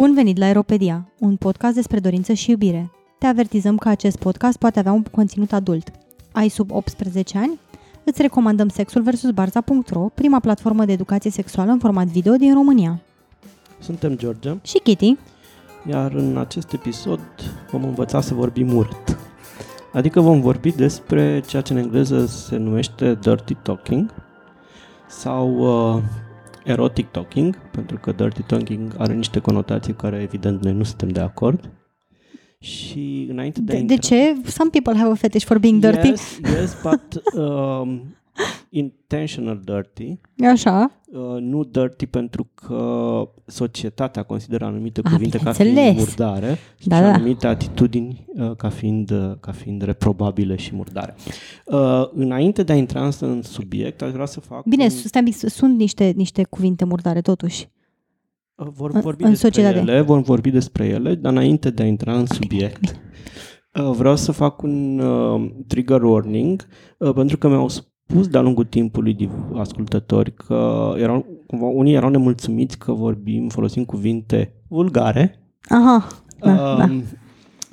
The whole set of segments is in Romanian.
Bun venit la Aeropedia, un podcast despre dorință și iubire. Te avertizăm că acest podcast poate avea un conținut adult. Ai sub 18 ani? Îți recomandăm Sexul vs. Barza.ro, prima platformă de educație sexuală în format video din România. Suntem George, Și Kitty, iar în acest episod vom învăța să vorbim urât. Adică vom vorbi despre ceea ce în engleză se numește dirty talking sau uh, erotic talking, pentru că dirty talking are niște conotații cu care evident noi nu suntem de acord. Și înainte de, a de, intra... de ce? Some people have a fetish for being dirty. Yes, yes, but um, intentional dirty, Așa. uh, nu dirty pentru că societatea consideră anumite Ah, cuvinte ca fiind bineînțeles. murdare și Da, da. anumite atitudini uh, ca fiind, uh, ca fiind reprobabile și murdare. Uh, înainte de a intra însă în subiect, aș vrea să fac... Bine, un, stai un pic, sunt niște, niște cuvinte murdare totuși. uh, vor în- vorbi în despre societate. ele, vom vorbi despre ele, dar înainte de a intra în subiect, Uh, Vreau să fac un uh, trigger warning uh, pentru că mi-au spus de-a lungul timpului div- ascultători că erau, cumva, unii erau nemulțumiți că vorbim, folosim cuvinte vulgare Aha, da, da. um,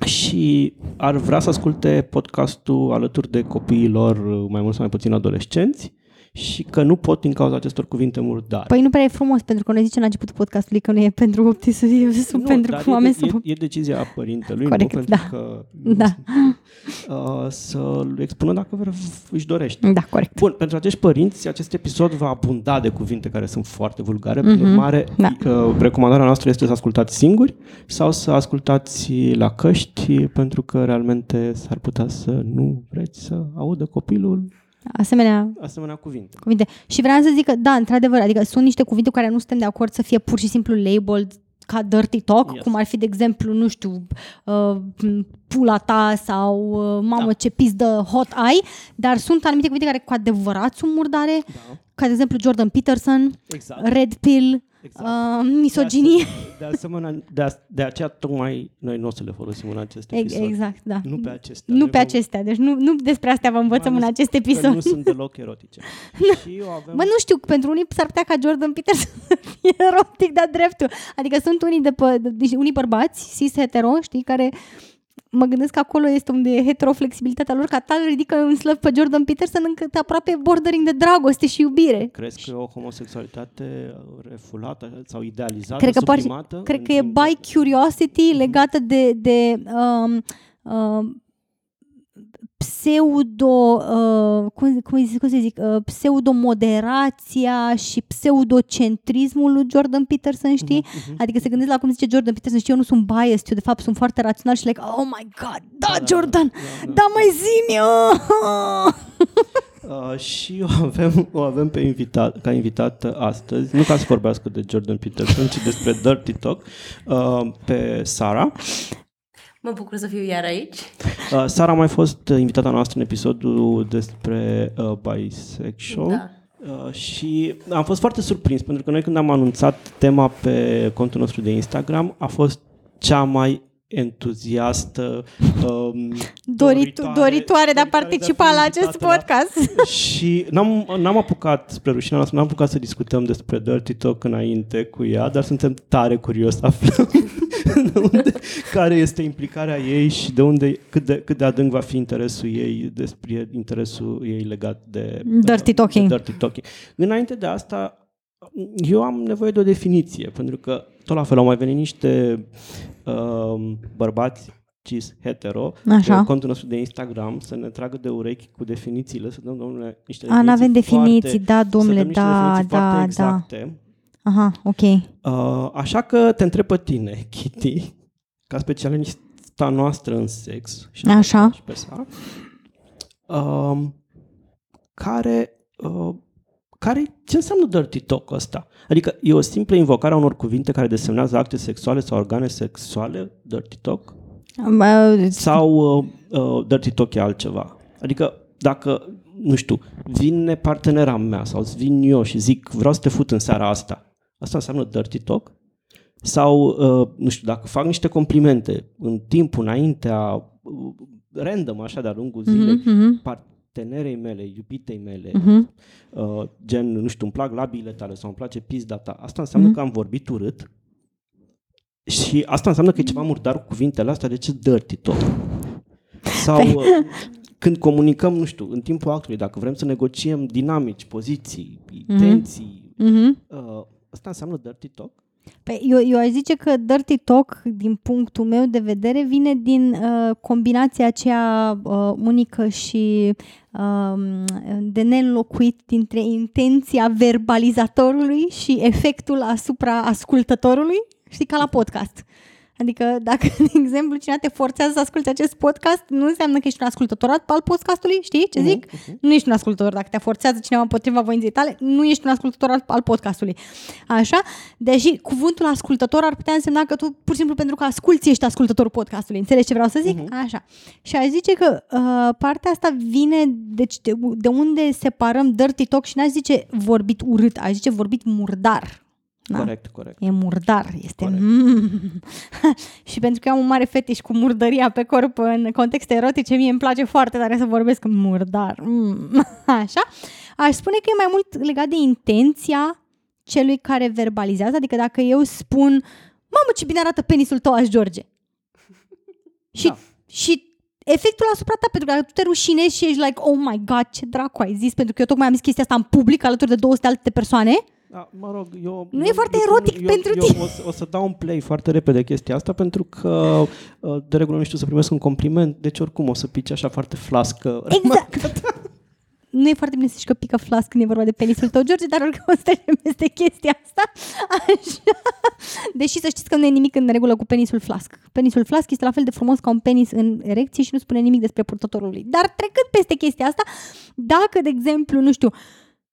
și ar vrea să asculte podcastul alături de copiilor uh, mai mult sau mai puțin adolescenți și că nu pot din cauza acestor cuvinte murdare. Păi nu prea e frumos, pentru că noi zicem la începutul podcastului că nu e pentru 18, sunt pentru dar oameni e, să... e, e decizia părintelui, Corect, nu da. pentru că Da. uh, să-l expună dacă vre- își dorește. Da, corect. Bun, pentru acești părinți, acest episod va abunda de cuvinte care sunt foarte vulgare. Prin Mhm, urmare, da. uh, recomandarea noastră este să ascultați singuri sau să ascultați la căști, pentru că realmente s-ar putea să nu vreți să audă copilul Asemenea asemenea cuvinte. cuvinte. Și vreau să zic că, da, într-adevăr, adică sunt niște cuvinte cu care nu suntem de acord să fie pur și simplu labeled ca dirty talk, Yes. cum ar fi, de exemplu, nu știu, uh, pula ta sau uh, mamă Da. ce pizdă hot ai, dar sunt anumite cuvinte care cu adevărat sunt murdare, Da, ca de exemplu Jordan Peterson, exact. red pill, exact. uh, misoginie. De asemenea, de, a, de aceea tocmai noi nu o să le folosim în acest Ex- episod. Exact, da. Nu pe acestea. Nu Noi pe vom- acestea, deci nu, nu despre astea vă învățăm în Mai ales acest Că episod. nu sunt deloc erotice. și eu avem... Mă, nu știu, pentru unii s-ar putea ca Jordan Peterson să fie erotic, dar dreptul. Adică sunt unii, de pe, de, unii bărbați, cis hetero, știi, care mă gândesc că acolo este unde e heteroflexibilitatea lor, ca tal ridică în slăv pe Jordan Peterson încât aproape bordering de dragoste și iubire. Crezi că e o homosexualitate refulată sau idealizată, Cred că, par, sublimată? cred în- că e în- by curiosity legată de, de um, um, pseudo, uh, cum, cum, îi- cum să zic, uh, pseudo-moderația și pseudocentrismul lui Jordan Peterson, știi? Mhm, mhm. Adică se gândesc la cum zice Jordan Peterson, știi, eu nu sunt biased, eu de fapt sunt foarte rațional și like, oh my god, da, da, Jordan, da, da. da, mai zi-mi! Uh, și o avem, o avem pe invitat, ca invitată astăzi, nu ca să vorbească de Jordan Peterson, ci despre Dirty Talk, uh, pe Sara. Mă bucur să fiu iar aici. Uh, Sara a mai fost uh, invitata noastră în episodul despre uh, bisexual. Da. Uh, și am fost foarte surprins pentru că noi când am anunțat tema pe contul nostru de Instagram a fost cea mai entuziastă um, Doritu- doritoare de a participa fi la acest invitată la- podcast. și n-am, n-am apucat, spre rușinea noastră, n-am apucat să discutăm despre Dirty Talk înainte cu ea, dar suntem tare curios să aflăm de unde, care este implicarea ei și de unde, cât de, cât de adânc va fi interesul ei despre interesul ei legat de Dirty talking. De dirty talking. Înainte de asta, eu am nevoie de o definiție, pentru că tot la fel au mai venit niște uh, bărbați cis hetero Așa. pe contul nostru de Instagram să ne tragă de urechi cu definițiile, să dăm domnule niște A, n-avem definiții, foarte, da, domnule, să dăm niște da, definiții da, foarte da. Exacte. Aha, ok. Uh, așa că te întreb pe tine, Kitty, ca specialista noastră în sex și, Așa. și pe Sara, uh, care, uh, care, ce înseamnă dirty talk ăsta? Adică e o simplă invocare a unor cuvinte care desemnează acte sexuale sau organe sexuale, dirty talk? Uh, Sau uh, uh, dirty talk e altceva? Adică dacă, nu știu, vine partenera mea sau îți vin eu și zic vreau să te fut în seara asta, asta înseamnă dirty talk? Sau, uh, nu știu, dacă fac niște complimente în timpul înaintea, uh, random așa de-a lungul zilei, Mhm, mhm. partenerei mele, iubitei mele, Mhm. uh, gen, nu știu, îmi plac labiile tale sau îmi place pizda ta, asta înseamnă Mhm. că am vorbit urât Și asta înseamnă că e ceva murdar cu cuvintele astea, de ce dirty talk? Sau uh, când comunicăm, nu știu, în timpul actului, dacă vrem să negociem dinamici, poziții, intenții, Mhm. uh, asta înseamnă dirty talk? Păi eu, eu aș zice că dirty talk, din punctul meu de vedere, vine din uh, combinația aceea uh, unică și uh, de neînlocuit dintre intenția verbalizatorului și efectul asupra ascultătorului, știi, ca la podcast. Adică dacă, de exemplu, cineva te forțează să asculti acest podcast, nu înseamnă că ești un ascultător al podcastului, știi ce zic? Nu ești un ascultător. Dacă te forțează cineva împotriva voinței tale, nu ești un ascultător al, al podcastului. Așa? Deși cuvântul ascultător ar putea însemna că tu, pur și simplu, pentru că asculti, ești ascultătorul podcastului. Înțelegi ce vreau să zic? Așa. Și aș zice că uh, partea asta vine, deci de, de unde separăm dirty talk și n-aș zice vorbit urât, aș zice vorbit murdar. Da? Corect, corect. E murdar, este Corect. mm. Și pentru că eu am un mare fetiș cu murdăria pe corp în contexte erotice, mie îmi place foarte tare să vorbesc murdar. Mm. Așa? Aș spune că e mai mult legat de intenția celui care verbalizează, adică dacă eu spun Mamă, ce bine arată penisul tău, azi, George. Și, Da. și efectul asupra ta, pentru că dacă tu te rușinezi și ești like, oh my god, ce dracu ai zis, pentru că eu tocmai am zis chestia asta în public alături de 200 alte persoane, Da, mă rog, eu... Nu e eu- foarte eu- erotic eu, pentru eu, tine. O să, o să dau un play foarte repede chestia asta pentru că uh, de regulă nu știu să primesc un compliment, deci oricum o să pice așa foarte flască. Exact. nu e foarte bine să zici că pică flas când e vorba de penisul tău, George, dar oricum o să trecem peste chestia asta. Așa. Deși să știți că nu e nimic în regulă cu penisul flasc. Penisul flasc este la fel de frumos ca un penis în erecție și nu spune nimic despre purtătorul lui. Dar trecând peste chestia asta, dacă, de exemplu, nu știu,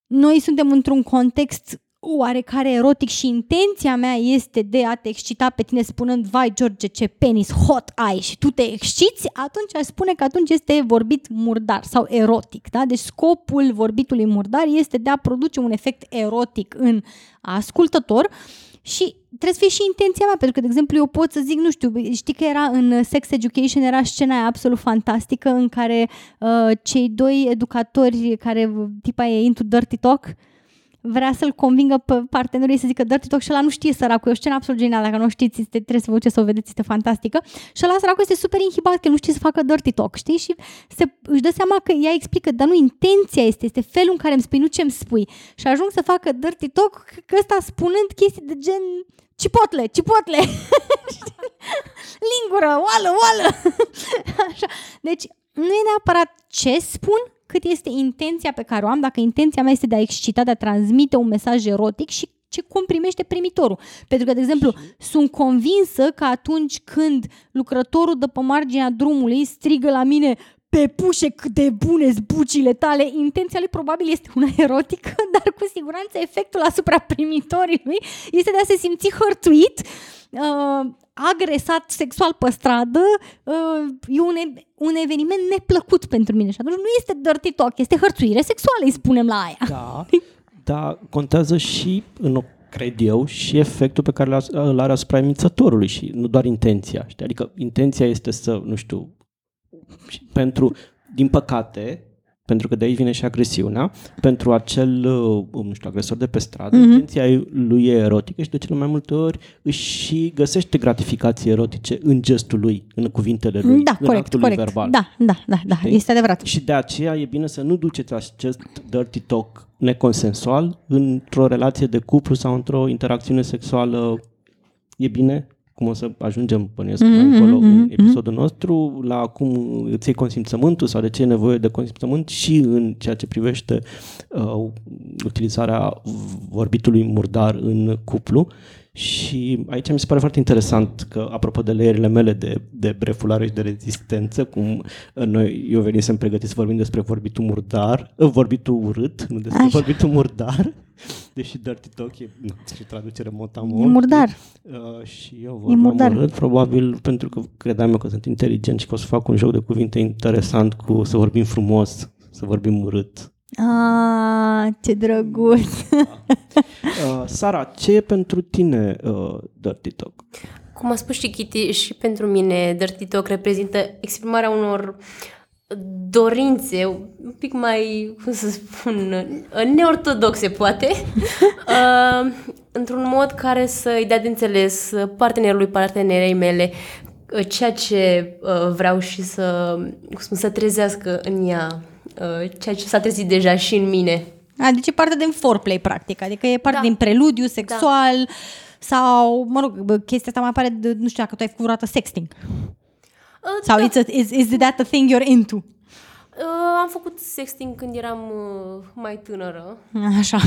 noi suntem într-un context oarecare erotic și intenția mea este de a te excita pe tine spunând vai George ce penis hot ai și tu te exciți, atunci aș spune că atunci este vorbit murdar sau erotic. Da? Deci scopul vorbitului murdar este de a produce un efect erotic în ascultător și trebuie să fie și intenția mea, pentru că, de exemplu, eu pot să zic, nu știu, știi că era în Sex Education, era scena aia absolut fantastică în care uh, cei doi educatori care tipa e into dirty talk, vrea să-l convingă pe partenerul ei să zică dirty talk și ăla nu știe săracul. E o scenă absolut genială, dacă nu o știți, este, trebuie să vă duceți să o vedeți, este fantastică. Și ăla săracul este super inhibat, că nu știe să facă dirty talk, știi? Și se, își dă seama că ea explică, dar nu intenția este, este felul în care îmi spui, nu ce îmi spui. Și ajung să facă dirty talk, că ăsta spunând chestii de gen cipotle, cipotle, lingură, oală, oală. Așa. Deci nu e neapărat ce spun, cât este intenția pe care o am, dacă intenția mea este de a excita, de a transmite un mesaj erotic și ce cum primește primitorul. Pentru că, de exemplu, sunt convinsă că atunci când lucrătorul de pe marginea drumului strigă la mine pe pușe cât de bune bucile tale, intenția lui probabil este una erotică, dar cu siguranță efectul asupra primitorului este de a se simți hărțuit, uh, agresat sexual pe stradă, uh, e un, e- un eveniment neplăcut pentru mine și atunci nu este dirty talk, este hărțuire sexuală, îi spunem la aia. Da, dar contează și, în, cred eu, și efectul pe care l- îl are asupra emițătorului și nu doar intenția. Știi? Adică intenția este să, nu știu, și pentru, din păcate, pentru că de aici vine și agresiunea, pentru acel, uh, nu știu, agresor de pe stradă, Mhm. mm-hmm. intenția lui e erotică și de cele mai multe ori își și găsește gratificații erotice în gestul lui, în cuvintele lui, Da, în corect, actul corect. verbal. Da, da, da, da, Știi? este adevărat. Și de aceea e bine să nu duceți acest dirty talk neconsensual într-o relație de cuplu sau într-o interacțiune sexuală. E bine, cum o să ajungem până mm-hmm, mai încolo mhm, în mhm. episodul nostru, la cum îți iei consimțământul sau de ce e nevoie de consimțământ și în ceea ce privește uh, utilizarea vorbitului murdar în cuplu. Și aici mi se pare foarte interesant că, apropo de leierile mele de, de brefulare și de rezistență, cum uh, noi, eu venisem pregătit să vorbim despre vorbitul murdar, uh, vorbitul urât, nu despre Așa. vorbitul murdar, deși dirty talk e nu, și traducere motamol. E murdar. Uh, și eu E vorbeam murdar. urât, probabil pentru că credeam eu că sunt inteligent și că o să fac un joc de cuvinte interesant cu să vorbim frumos, să vorbim urât. Ah, ce drăguț. Uh, Sara, ce e pentru tine uh, dirty talk? Cum a spus și Kitty, și pentru mine Dirty Talk reprezintă exprimarea unor dorințe un pic mai, cum să spun, neortodoxe, poate, uh, într-un mod care să-i dea de înțeles partenerului, partenerei mele, uh, ceea ce uh, vreau și să, cum spun, să trezească în ea, uh, ceea ce s-a trezit deja și în mine. A, deci e parte din foreplay, practic, adică e parte Da. din preludiu sexual da. sau, mă rog, bă, chestia asta mai apare, de, nu știu dacă tu ai făcut vreodată sexting. Uh, Sau da. it's a, is, is that a thing you're into? Uh, am făcut sexting când eram uh, mai tânără, Așa.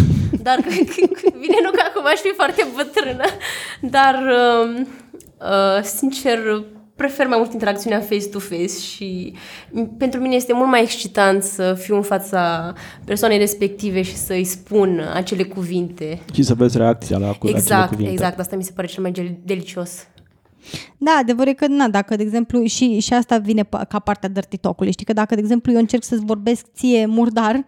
dar bine nu că acum aș fi foarte bătrână, dar uh, uh, sincer prefer mai mult interacțiunea face-to-face și m- pentru mine este mult mai excitant să fiu în fața persoanei respective și să-i spun acele cuvinte. Și să vezi reacția la cu acele Exact, cuvinte. exact, asta mi se pare cel mai gel- delicios. Da, adevărul e că, na, dacă, de exemplu, și, și asta vine pa- ca partea dirty talk-ului, știi că dacă, de exemplu, eu încerc să-ți vorbesc ție murdar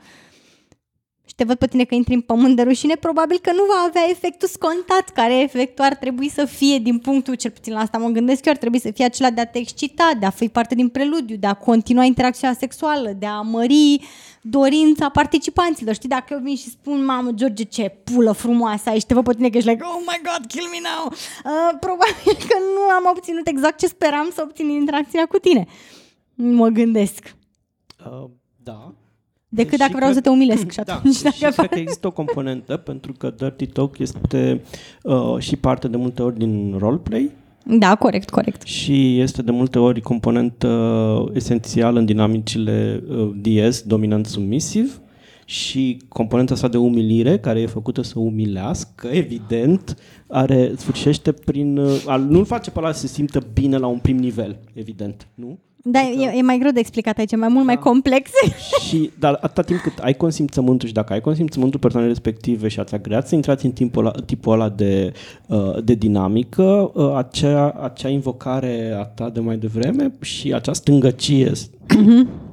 și te văd pe tine că intri în pământ de rușine, probabil că nu va avea efectul scontat, care efectul ar trebui să fie, din punctul, cel puțin la asta mă gândesc eu, ar trebui să fie acela de a te excita, de a fi parte din preludiu, de a continua interacțiunea sexuală, de a mări dorința participanților. Știi, dacă eu vin și spun, mamă, George, ce pulă frumoasă ai și te văd pe tine că ești like, oh my god, kill me now, uh, probabil că nu am obținut exact ce speram să obțin din interacțiunea cu tine. Mă gândesc. Uh, da. Decât Și dacă vreau cred- să te umilesc și Da, atunci. și dacă cred că există o componentă, pentru că Dirty Talk este uh, și parte de multe ori din roleplay Da, corect, corect. și este de multe ori componentă uh, esențială în dinamicile uh, DS, dominant-submisiv, și componenta asta de umilire, care e făcută să umilească, evident, are, sfârșește prin... uh, a- Nu-l face pe ăla să se simtă bine la un prim nivel, evident, nu? Da, e, e mai greu de explicat aici, e mai mult mai Da. complex. Și, dar atâta timp cât ai consimțământul și dacă ai consimțământul persoanei respective și ați agreat să intrați în timpul ăla, tipul ăla de, uh, de dinamică, uh, acea, acea invocare a ta de mai devreme și acea stângăcie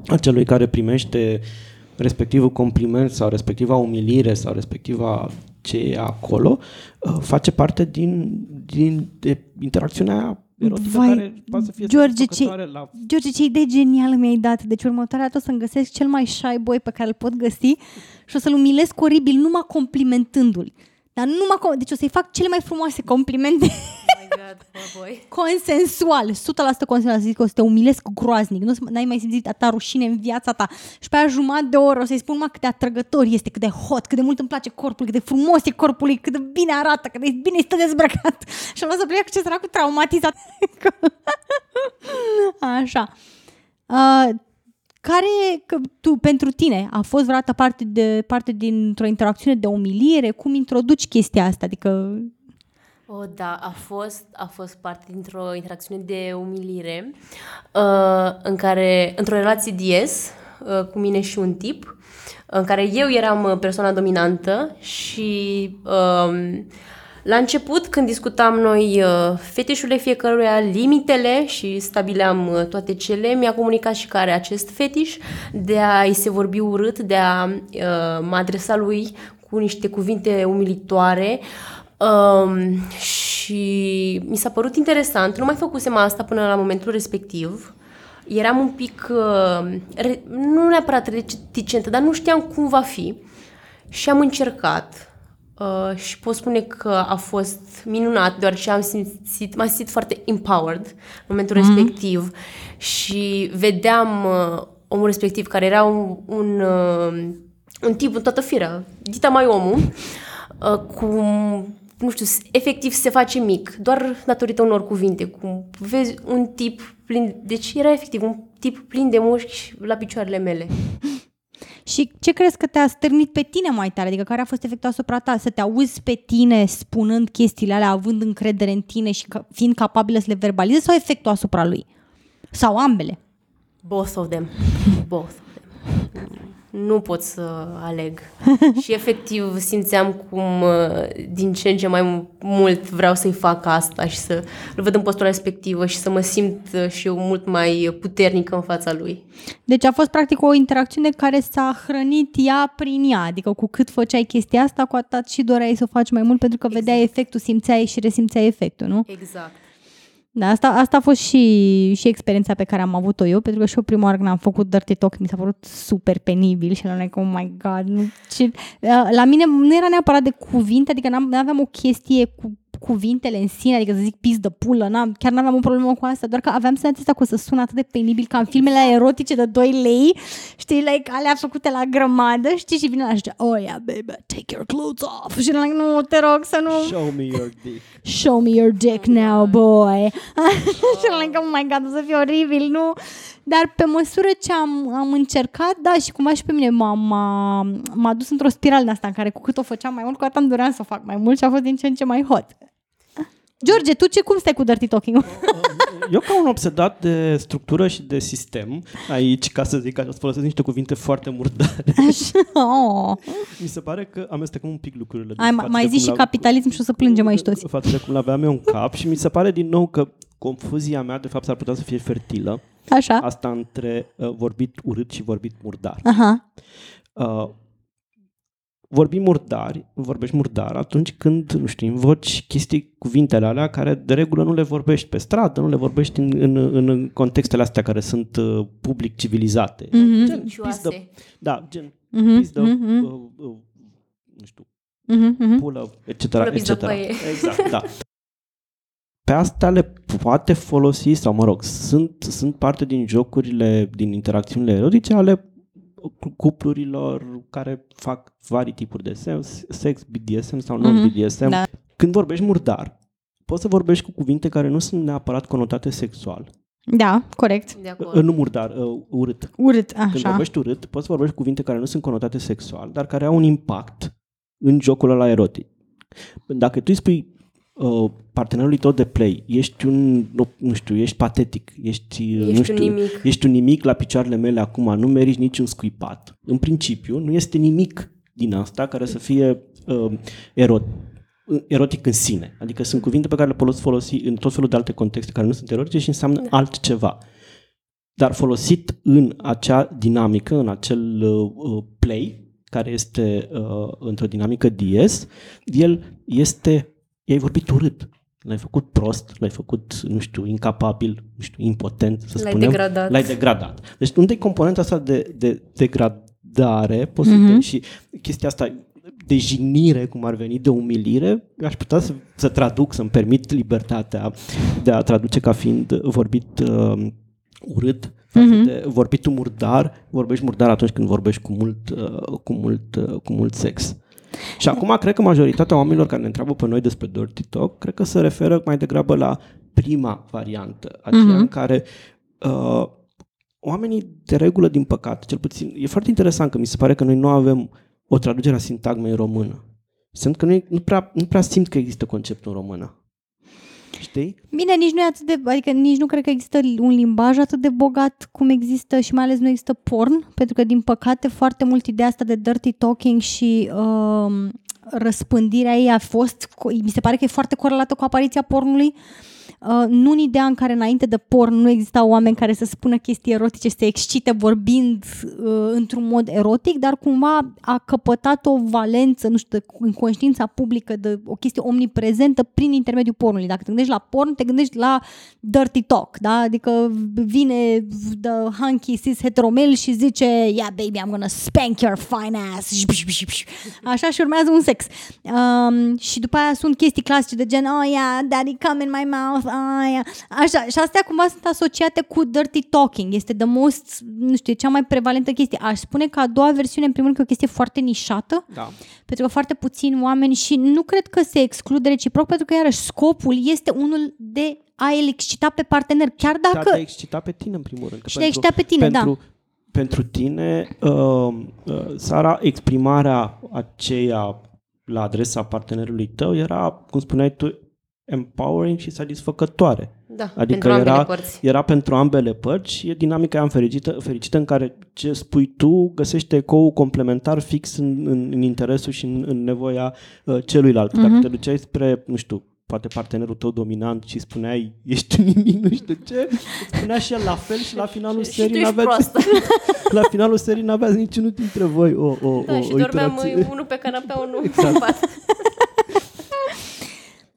a celui care primește respectivul compliment sau respectiva umilire sau respectiva ce e acolo, uh, face parte din, din de interacțiunea erotică Vai, care poate să fie George, ce- satisfăcătoare la George, ce idee genială mi-ai dat. Deci următoarea dată o să-mi găsesc cel mai shy boy pe care îl pot găsi și o să-l umilesc oribil numai complimentându-l. Dar numai, com- deci o să-i fac cele mai frumoase complimente Oh my God, oh boy. consensual, 100% consensual, să zic că o să te umilesc groaznic, nu o să- n-ai mai simțit atâta rușine în viața ta și pe aia jumătate de oră o să-i spun, mă, cât de atrăgător este, cât de hot, cât de mult îmi place corpul, cât de frumos e corpul lui, cât de bine arată, cât de bine stă dezbrăcat și o să plec cu ce săracul traumatizat. Așa. Uh, care, că tu, pentru tine, a fost vreodată parte, de, parte dintr-o interacțiune de umilire? Cum introduci chestia asta? Adică Oh, da, a fost, a fost parte dintr-o interacțiune de umilire uh, în care, într-o relație DS uh, cu mine și un tip, în care eu eram uh, persoana dominantă și um, la început, când discutam noi uh, fetișurile fiecăruia, limitele și stabileam uh, toate cele, mi-a comunicat și care acest fetiș de a-i se vorbi urât, de a uh, mă adresa lui cu niște cuvinte umilitoare um, și mi s-a părut interesant. Nu mai făcusem asta până la momentul respectiv. Eram un pic, uh, re, nu neapărat reticentă, dar nu știam cum va fi. Și am încercat uh, și pot spune că a fost minunat, deoarece am simțit, m-am simțit foarte empowered în momentul mm-hmm. respectiv și vedeam uh, omul respectiv care era un, un, uh, un tip în toată firea, dita mai omul, uh, cum, nu știu, s- efectiv se face mic, doar datorită unor cuvinte, cum vezi un tip plin, deci era efectiv un tip plin de mușchi la picioarele mele. Și ce crezi că te-a stârnit pe tine mai tare? Adică care a fost efectul asupra ta? Să te auzi pe tine spunând chestiile alea, având încredere în tine și ca, fiind capabilă să le verbalizezi sau efectul asupra lui? Sau ambele? Both of them. Both of them. Nu pot să aleg. și efectiv simțeam cum uh, din ce în ce mai mult vreau să-i fac asta și să îl văd în postura respectivă și să mă simt uh, și eu mult mai puternică în fața lui. Deci a fost practic o interacțiune care s-a hrănit ea prin ea. Adică cu cât făceai chestia asta, cu atât și doreai să o faci mai mult pentru că vedeai efectul, simțeai și resimțeai efectul, nu? Exact. Da, asta, asta a fost și, și experiența pe care am avut-o eu, pentru că și eu prima oară când am făcut Dirty Talk mi s-a părut super penibil și eram like, oh my god. Nu, ce... La mine nu era neapărat de cuvinte, adică nu aveam o chestie cu cuvintele în sine, adică să zic pis de pulă, n-am, chiar n-aveam o problemă cu asta, doar că aveam senzația asta că o să sună atât de penibil ca în filmele erotice de 2 lei, știi, like, alea făcute la grămadă, știi, și vine la și oh yeah, baby, take your clothes off. Și like, nu, te rog să nu... Show me your dick. Show me your dick now, boy. și like, oh my god, o să fie oribil, nu? Dar pe măsură ce am, am încercat, da, și cumva și pe mine m-a, m-a, m-a dus într-o spirală de asta în care cu cât o făceam mai mult, cu atât îmi doream să o fac mai mult și a fost din ce în ce mai hot. George, tu ce cum stai cu Dirty Talking? Eu ca un obsedat de structură și de sistem, aici, ca să zic că să folosesc niște cuvinte foarte murdare. Așa. Oh. Mi se pare că amestecăm un pic lucrurile. Ai, mai zi și capitalism și o să plângem aici toți. Față de cum l-aveam eu în cap și mi se pare din nou că confuzia mea de fapt s-ar putea să fie fertilă. Așa. Asta între uh, vorbit urât și vorbit murdar. Aha. Uh, vorbi murdari, vorbești murdar atunci când, nu știu, invoci chestii, cuvintele alea care de regulă nu le vorbești pe stradă, nu le vorbești în, în, în contextele astea care sunt uh, public civilizate. Mhm. Gen, pizdă, da, gen, Mhm, pizdă, mhm. uh, uh, nu știu, Mhm, mhm. pulă, etc. Pulă, pizdă, etc. păie. Exact, da. Pe asta le poate folosi, sau mă rog, sunt, sunt parte din jocurile, din interacțiunile erotice ale cuplurilor care fac vari tipuri de sex, sex BDSM sau non-BDSM. Da. Când vorbești murdar, poți să vorbești cu cuvinte care nu sunt neapărat conotate sexual. Da, corect. De Uh, acord. Nu murdar, uh, urât. Urât, Când așa. vorbești urât, poți să vorbești cuvinte care nu sunt conotate sexual, dar care au un impact în jocul ăla erotic. Dacă tu îi spui uh, partenerului tău de play, ești un, nu, nu știu, ești patetic, ești, uh, nu Ești știu, un nimic. ești un nimic la picioarele mele acum, nu meriți niciun scuipat. În principiu, nu este nimic din asta care să fie uh, erot, erotic în sine. Adică sunt cuvinte pe care le poți folosi în tot felul de alte contexte care nu sunt erotice și înseamnă altceva. Dar folosit în acea dinamică, în acel uh, uh, play, care este uh, într-o dinamică DS, el este, i-ai vorbit urât. L-ai făcut prost, l-ai făcut, nu știu, incapabil, nu știu, impotent, să L-ai spunem. degradat. L-ai degradat. Deci unde e componenta asta de, de degradare poți Mhm. să și chestia asta de jignire, cum ar veni, de umilire, aș putea să, să traduc, să-mi permit libertatea de a traduce ca fiind vorbit uh, urât, față Mhm. de vorbitul murdar, vorbești murdar atunci când vorbești cu mult, uh, cu mult, uh, cu mult sex. Și acum cred că majoritatea oamenilor care ne întreabă pe noi despre Dirty Talk, cred că se referă mai degrabă la prima variantă, aceea Mhm. în care uh, oamenii de regulă, din păcate, cel puțin, e foarte interesant că mi se pare că noi nu avem o traducere a sintagmei în română. Sunt că noi nu prea, nu prea simt că există conceptul în română. Știi? Bine, nici nu e atât de, adică nici nu cred că există un limbaj atât de bogat cum există și mai ales nu există porn, pentru că din păcate foarte mult ideea asta de dirty talking și um, răspândirea ei a fost, mi se pare că e foarte corelată cu apariția pornului. Uh, nu în ideea în care înainte de porn nu existau oameni care să spună chestii erotice, să se excite vorbind uh, într-un mod erotic, dar cumva a căpătat o valență, nu știu, de- în conștiința publică de o chestie omniprezentă prin intermediul pornului. Dacă te gândești la porn, te gândești la dirty talk, da? Adică vine the hunky cis heteromel și zice yeah baby, I'm gonna spank your fine ass. Așa și urmează un sex. Um, și după aia sunt chestii clasice de gen oh yeah, daddy come in my mouth, oh yeah. Așa, și astea cumva sunt asociate cu dirty talking. Este the most, nu știu, cea mai prevalentă chestie. Aș spune că a doua versiune, în primul rând, că e o chestie foarte nișată, Da. pentru că foarte puțini oameni și nu cred că se exclude reciproc, pentru că iarăși scopul este unul de a el excita pe partener, chiar Dar dacă... te-a excitat pe tine, în primul rând. că Și te-a excitat pe tine, da. pentru, Pentru tine, uh, uh, Sara, exprimarea aceea la adresa partenerului tău era, cum spuneai tu, empowering și satisfăcătoare. Da, Adică pentru ambele era, părți. era pentru ambele părți și e dinamica aia fericită, fericită în care ce spui tu găsește ecou complementar fix în, în, în interesul și în, în nevoia uh, celuilalt. Uh-huh. Dacă Mhm. te duceai spre, nu știu, poate partenerul tău dominant și spuneai ești un nimic, nu știu ce, îți spunea și el la fel și la finalul Și tu serii ești n-aveați, proastă. la finalul serii n-aveați niciunul dintre voi o, o, Da, o, și o dormeam interacție. unul pe canapea, unul Exact. în pat.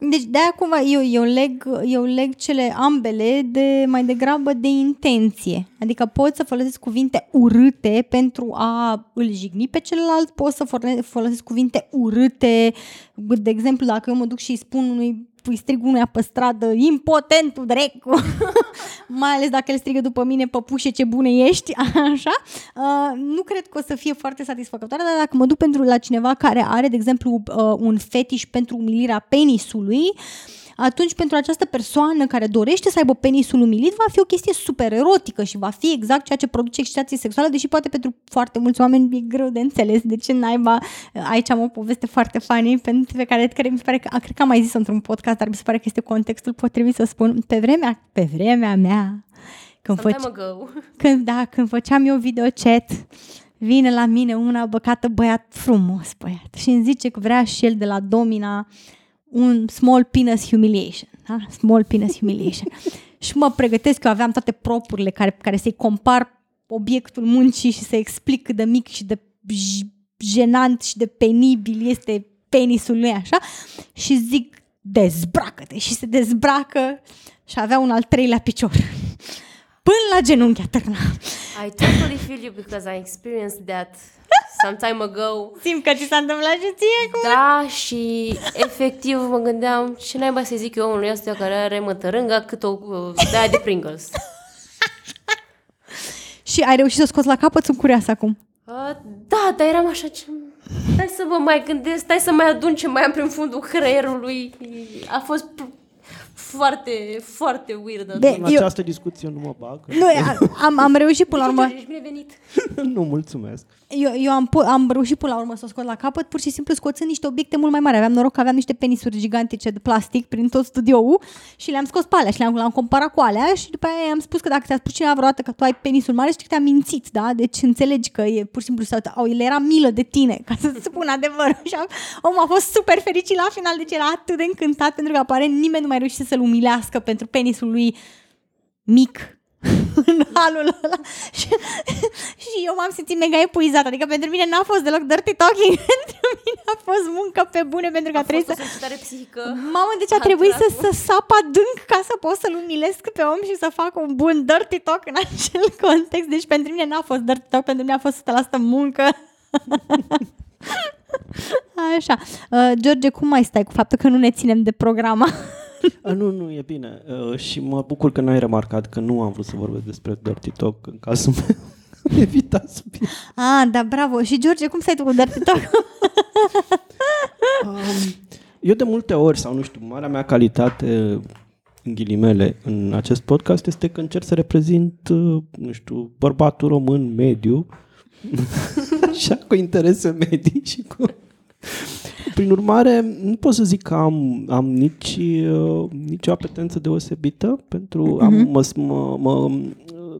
Deci de-aia cumva eu, eu, leg, eu leg cele ambele de mai degrabă de intenție. Adică poți să folosesc cuvinte urâte pentru a îl jigni pe celălalt, poți să folosesc cuvinte urâte. De exemplu, dacă eu mă duc și îi spun unui îi strig unuia pe stradă, impotentul drecu, mai ales dacă el strigă după mine, păpușe, ce bune ești, așa, uh, nu cred că o să fie foarte satisfăcătoare, dar dacă mă duc pentru la cineva care are, de exemplu, uh, un fetiș pentru umilirea penisului, uh, atunci pentru această persoană care dorește să aibă penisul umilit va fi o chestie super erotică și va fi exact ceea ce produce excitație sexuală, deși poate pentru foarte mulți oameni e greu de înțeles de ce naiba. Aici am o poveste foarte funny pentru pe care, care mi se pare că, cred că am mai zis într-un podcast, dar mi se pare că este contextul potrivit să spun. Pe vremea, pe vremea mea, când, făce, când, da, când făceam eu videochat, vine la mine una băcată băiat frumos băiat și îmi zice că vrea și el de la Domina un small penis humiliation. Da? Small penis humiliation. și mă pregătesc, eu aveam toate propurile care, care să-i compar obiectul muncii și să explic cât de mic și de jenant și de penibil este penisul lui așa și zic dezbracă-te și se dezbracă și avea un al treilea picior până la genunchi atârna. I totally feel you because I experienced that some time ago. Simt că ți s-a întâmplat și ție cum? Da, și efectiv mă gândeam ce naiba să zic eu omului ăsta care are mătărânga cât o uh, de de Pringles. și ai reușit să scoți la capăt, sunt curioasă acum. Uh, da, dar eram așa ce... Stai să vă mai gândesc, stai să mai adun ce mai am prin fundul creierului. A fost foarte, foarte weird. De, în eu... această discuție nu mă bag. Nu, am, am reușit până la urmă. Ești binevenit. nu, mulțumesc. Eu, eu am, am reușit până la urmă să o scot la capăt, pur și simplu scoțând niște obiecte mult mai mari. Aveam noroc că aveam niște penisuri gigantice de plastic prin tot studioul și le-am scos pe alea și le-am, le-am comparat cu alea și după aia am spus că dacă ți-a spus cineva vreodată că tu ai penisul mare, știi că te-a mințit, da? Deci înțelegi că e pur și simplu să au, le era milă de tine, ca să spun adevărul. Și omul a fost super fericit la final, deci era atât de încântat pentru că apare nimeni nu mai reușit să-l umilească pentru penisul lui mic în halul ăla și, și eu m-am simțit mega epuizat, adică pentru mine n-a fost deloc dirty talking, pentru mine a fost muncă pe bune, pentru că a, a trebuit să... psihică. Mamă, deci a trebuit să, să sap adânc ca să pot să-l umilesc pe om și să fac un bun dirty talk în acel context, deci pentru mine n-a fost dirty talk, pentru mine a fost 100% muncă. Așa. Uh, George, cum mai stai cu faptul că nu ne ținem de programa? A, nu, nu, e bine. Uh, și mă bucur că n-ai remarcat că nu am vrut să vorbesc despre Dirty Talk în cazul meu. Evita subiect. Ah, da, bravo. Și George, cum stai tu cu Dirty Talk? um, eu de multe ori, sau nu știu, marea mea calitate în ghilimele în acest podcast este că încerc să reprezint, uh, nu știu, bărbatul român mediu, așa cu interese medii și cu prin urmare, nu pot să zic că am, am nici, uh, nici o apetență deosebită pentru uh-huh. am, mhm. mă, mă, mă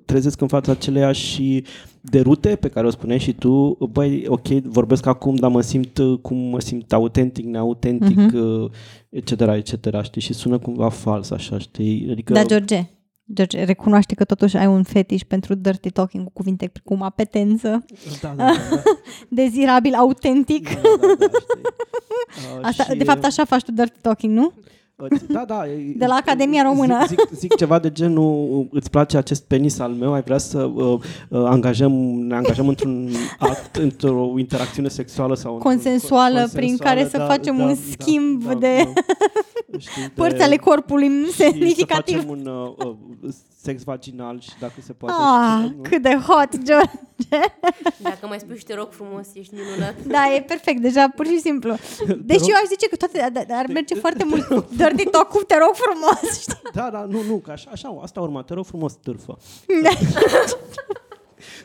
trezesc în fața aceleiași derute pe care o spuneai și tu, băi, ok, vorbesc acum, dar mă simt uh, cum mă simt autentic, neautentic, uh-huh. etc., etc., știi, și sună cumva fals, așa, știi? Adică... Da, George, George, recunoaște că totuși ai un fetiș pentru dirty talking cu cuvinte precum apetență, da, da, da, da. dezirabil, autentic. Da, da, da, uh, Asta, și... De fapt, așa faci tu dirty talking, nu? Da, da. De la Academia Română. Zic, zic, zic ceva de genul, îți place acest penis al meu, ai vrea să uh, uh, angajăm, ne angajăm într-un act, într-o interacțiune sexuală sau consensuală, consensuală prin care să da, facem da, un da, schimb da, de da, știi, părți ale corpului semnificativ. să facem un uh, uh, sex vaginal și dacă se poate. Ah, știi, cât de hot, George! Dacă mai spui și te rog frumos, ești minunat. Da, e perfect, deja, pur și simplu. Deci eu aș zice că toate, ar merge foarte mult dirty talk cu te rog frumos, știi? Da, da, nu, nu, că așa, așa asta urma, te rog frumos, târfă.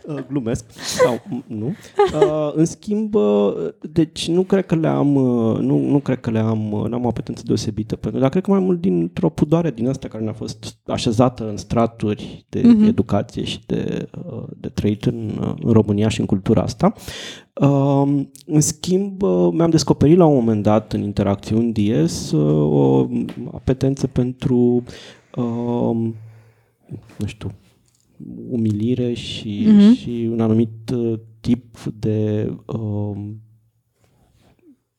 Da. Uh, glumesc. Sau, nu. Uh, în schimb, uh, deci nu cred că le-am, uh, nu, nu cred că le-am, uh, n-am o apetență deosebită pentru, dar cred că mai mult dintr-o pudoare din asta care ne-a fost așezată în straturi de uh-huh. educație și de, uh, de trăit în, în România și în cultura asta. Uh, în schimb, uh, mi-am descoperit la un moment dat în interacțiuni DS uh, o apetență pentru uh, nu știu, umilire și, uh-huh. și un anumit uh, tip de uh,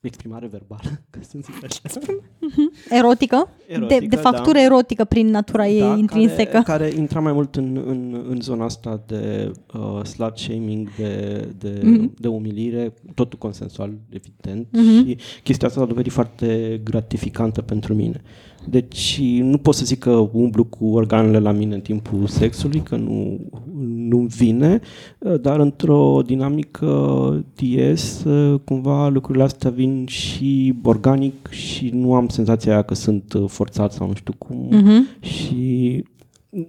exprimare verbală, ca să zic așa. Erotică? Erotică, de, de factură da. erotică prin natura ei Da, intrinsecă. Care, care intra mai mult în, în, în zona asta de uh, slut shaming, de, de, Mhm. de umilire, totul consensual, evident, Mhm. și chestia asta s-a dovedit foarte gratificantă pentru mine. Deci nu pot să zic că umblu cu organele la mine în timpul sexului, că nu nu vine, uh, dar într-o dinamică DS, uh, cumva lucrurile astea vin și organic și nu am senzația aia că sunt uh, forțat sau nu știu cum. Mhm. Și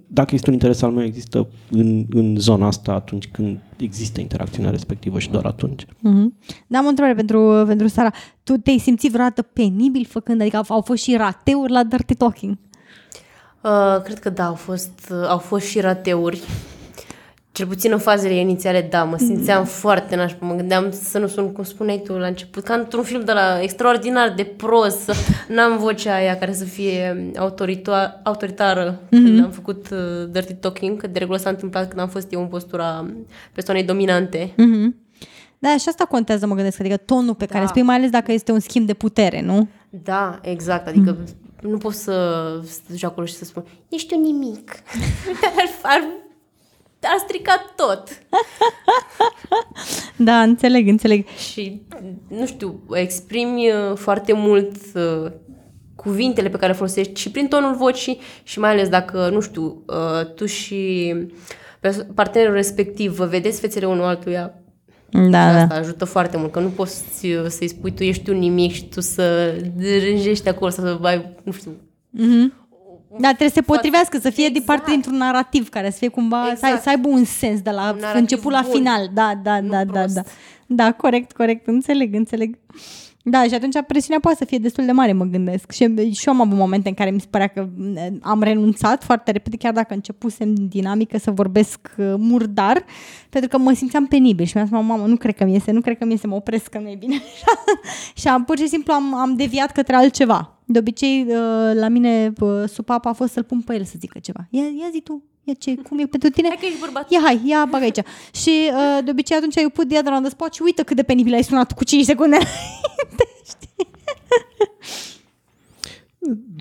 dacă este un interes al meu, există în, în zona asta atunci când există interacțiunea respectivă și doar atunci. Mhm. Da, am o întrebare pentru, pentru Sara. Tu te-ai simțit vreodată penibil făcând, adică au, au fost și rateuri la Dirty Talking? Uh, cred că da, au fost, uh, au fost și rateuri. Cel puțin în fazele inițiale, da, mă simțeam foarte nașpa. Mă gândeam să nu sun, cum spuneai tu la început, ca într-un film de la extraordinar de prost, să n-am vocea aia care să fie autorito- autoritară mm-hmm. când am făcut uh, Dirty Talking, că de regulă s-a întâmplat când am fost eu în postura persoanei dominante. Mhm. Da, și asta contează, mă gândesc, adică tonul pe care Da. spui, mai ales dacă este un schimb de putere, nu? Da, exact, adică nu pot să să duci acolo și să spun ești un nimic. ar, ar, ar strica tot. Da, înțeleg, înțeleg. Și, nu știu, exprimi uh, foarte mult uh, cuvintele pe care le folosești și prin tonul vocii și mai ales dacă, nu știu, uh, tu și pers- partenerul respectiv vă vedeți fețele unul altuia, Da, asta da. ajută foarte mult, că nu poți uh, să-i spui tu ești un nimic și tu să rânjești acolo, să ai, nu știu, Mhm. Da, trebuie să se potrivească, să fie Exact. de parte dintr-un narativ care să fie cumva, exact. să, ai- Exact. să aibă un sens de la Un narativ început la bun, final. Da, da, nu da, da, prost. da. Da, corect, corect, înțeleg, înțeleg. Da, și atunci presiunea poate să fie destul de mare, mă gândesc. Și, și eu am avut momente în care mi se părea că mm, am renunțat foarte repede, chiar dacă începusem dinamică să vorbesc uh, murdar, pentru că mă simțeam penibil și mi-am zis, mamă, nu cred că mi iese, nu cred că mi iese, mă opresc că nu e bine. și am pur și simplu am, am deviat către altceva. De obicei, uh, la mine uh, supapa a fost să-l pun pe el să zică ceva. Ia, ia zi tu, ia ce, cum e pentru tine? hai că ești bărbat. Ia, hai, ia, bagă aici. Și uh, de obicei atunci eu put the other on the spot și uite cât de penibil ai sunat cu 5 secunde înainte, știi?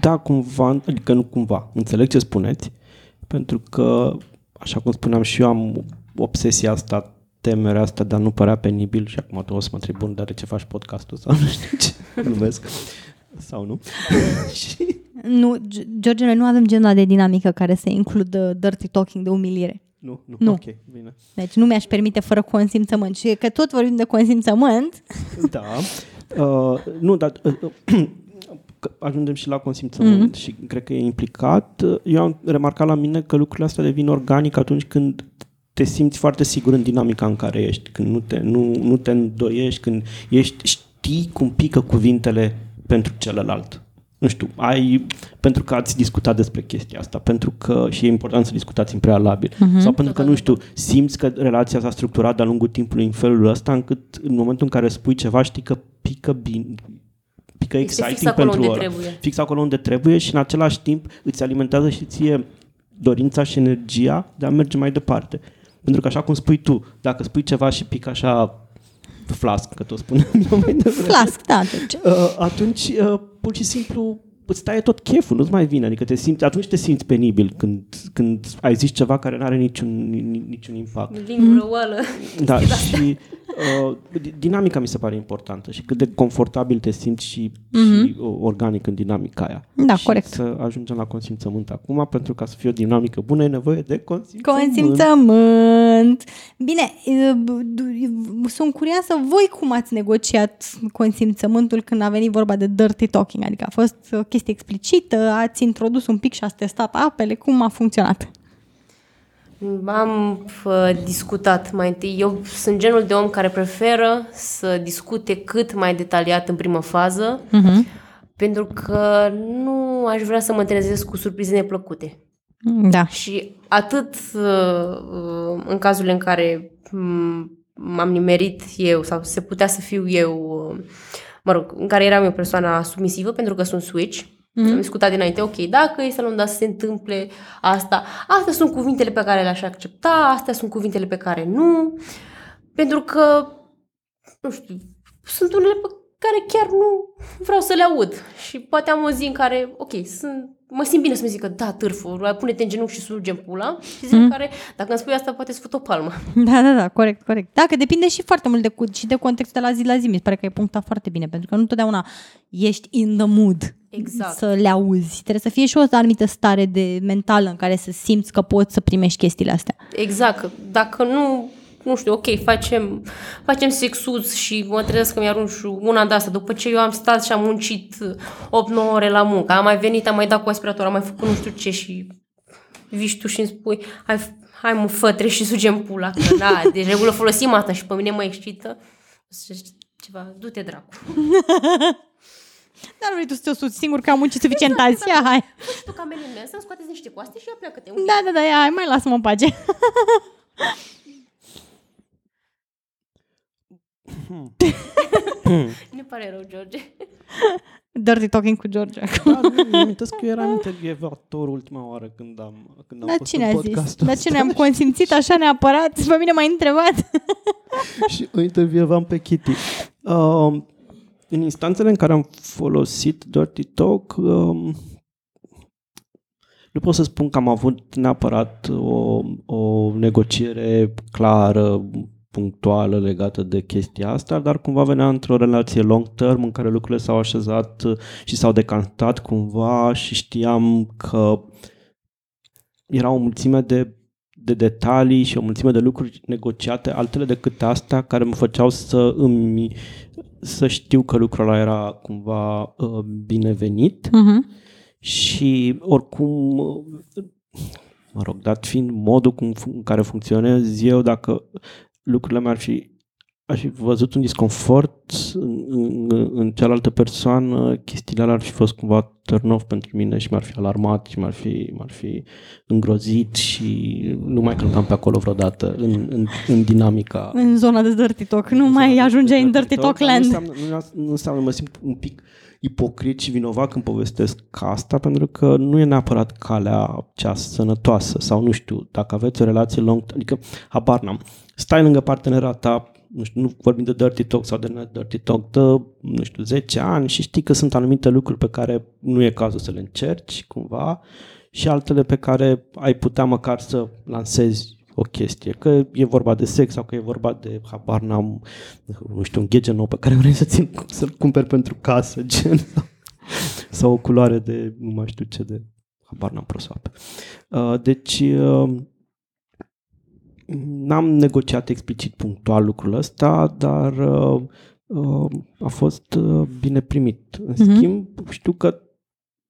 Da, cumva, adică nu cumva, înțeleg ce spuneți, pentru că, așa cum spuneam și eu, am obsesia asta, temerea asta de a nu părea penibil și acum tu o să mă întrebi, bun, dar de ce faci podcastul sau nu știu ce, glumesc, sau nu. și Nu, G- George, noi nu avem genul de dinamică care să includă dirty talking de umilire. nu, nu, Nu. ok, bine. Deci nu mi-aș permite fără consimțământ. Și că tot vorbim de consimțământ, Da. Uh, nu, dar uh, că ajungem și la consimțământ mm-hmm. și cred că e implicat. Eu am remarcat la mine că lucrurile astea devin organic atunci când te simți foarte sigur în dinamica în care ești, când nu te, nu, nu te îndoiești, când ești, știi cum pică cuvintele pentru celălalt. Nu știu, ai, pentru că ați discutat despre chestia asta, pentru că și e important să discutați în prealabil, uh-huh. sau pentru că, nu știu, simți că relația s-a structurat de-a lungul timpului în felul ăsta, încât în momentul în care spui ceva, știi că pică bine, pică Este exciting fix acolo pentru unde ăla. trebuie. Fix acolo unde trebuie și în același timp îți alimentează și ție dorința și energia de a merge mai departe. Pentru că așa cum spui tu, dacă spui ceva și pică așa flask, că tot spuneam eu mai devreme, flasc, da, deci. uh, atunci uh, pur și simplu îți taie tot cheful, nu-ți mai vine. Adică te simți, atunci te simți penibil când, când ai zis ceva care nu are niciun, ni- niciun impact. Lingură oală. Da, și uh, di- dinamica mi se pare importantă și cât de confortabil te simți și, mm-hmm. și uh, organic în dinamica aia. Da, și corect. să ajungem la consimțământ acum, pentru ca să fie o dinamică bună e nevoie de consimțământ. Consimțământ. Bine, e, b- d- sunt curioasă voi cum ați negociat consimțământul când a venit vorba de dirty talking, adică a fost o chestie explicită, ați introdus un pic și ați testat apele, cum a funcționat? Am uh, discutat mai întâi. Eu sunt genul de om care preferă să discute cât mai detaliat în primă fază, Uh-huh. pentru că nu aș vrea să mă trezesc cu surprize neplăcute. Da. Și atât uh, uh, în cazurile în care m- m-am nimerit eu sau se putea să fiu eu, uh, mă rog, în care eram eu persoana submisivă pentru că sunt switch, mm-hmm. am discutat dinainte, ok, dacă este la un dat să se întâmple asta, astea sunt cuvintele pe care le-aș accepta, astea sunt cuvintele pe care nu, pentru că, nu știu, sunt unele pe care chiar nu vreau să le aud. Și poate am o zi în care, ok, sunt, mă simt bine să mi zică, da, târful, pune-te în genunchi și suge în pula. Și zi mm. în care, dacă îmi spui asta, poate să fut o palmă. Da, da, da, corect, corect. Da, că depinde și foarte mult de, și de contextul de la zi la zi. Mi se pare că ai punctat foarte bine, pentru că nu totdeauna ești in the mood Exact. să le auzi. Trebuie să fie și o anumită stare de mentală în care să simți că poți să primești chestiile astea. Exact. Dacă nu nu știu, ok, facem, facem sexuț și mă trezesc că mi-arunci una de asta. După ce eu am stat și am muncit 8-9 ore la muncă, am mai venit, am mai dat cu aspirator, am mai făcut nu știu ce și vii tu și îmi spui, hai, hai mă, fătre și sugem pula. Că, da, de regulă folosim asta și pe mine mă excită. Ceva, du-te dracu. Dar nu vrei tu să te suți singur că am muncit suficient azi. Ia, hai. Tu ca mele să-mi scoateți niște coaste și ia pleacă-te. Da, da, da, ia, hai, mai lasă-mă în pace. ne pare rău, George. Dirty Talking cu George. Da, mi amintesc că eram intervievator ultima oară când am, când am da, fost cine în a zis? podcastul Dar cine am consimțit așa neapărat? Pe mine m-ai întrebat. și o intervievam pe Kitty. Uh, în instanțele în care am folosit Dirty Talk, um, nu pot să spun că am avut neapărat o, o negociere clară, punctuală legată de chestia asta, dar cumva venea într-o relație long term în care lucrurile s-au așezat și s-au decantat cumva și știam că era o mulțime de, de detalii și o mulțime de lucruri negociate, altele decât astea, care mă făceau să îmi să știu că lucrul ăla era cumva uh, binevenit uh-huh. și oricum mă rog, dat fiind modul cum, în care funcționez eu, dacă lucrurile mi-ar fi aș fi văzut un disconfort în, în, în cealaltă persoană, chestiile alea ar fi fost cumva turn off pentru mine și m-ar fi alarmat și m-ar fi, m-ar fi îngrozit și nu mai călcam pe acolo vreodată în, în, în dinamica. În zona de dirty talk, nu mai ajunge în dirty talk, land. Nu înseamnă, nu, nu înseamnă, mă simt un pic ipocrit și vinovat când povestesc asta, pentru că nu e neapărat calea cea sănătoasă sau nu știu, dacă aveți o relație long, adică habar n-am, stai lângă partenera ta, nu știu, nu vorbim de dirty talk sau de dirty talk, de, nu știu, 10 ani și știi că sunt anumite lucruri pe care nu e cazul să le încerci cumva și altele pe care ai putea măcar să lansezi o chestie, că e vorba de sex sau că e vorba de, habar n-am, nu știu, un gadget nou pe care vrei să ți să-l cumperi pentru casă, gen, sau, sau o culoare de, nu mai știu ce, de, habar n-am prosoape. Uh, deci, uh, n-am negociat explicit punctual lucrul ăsta, dar uh, uh, a fost uh, bine primit. În uh-huh. schimb, știu că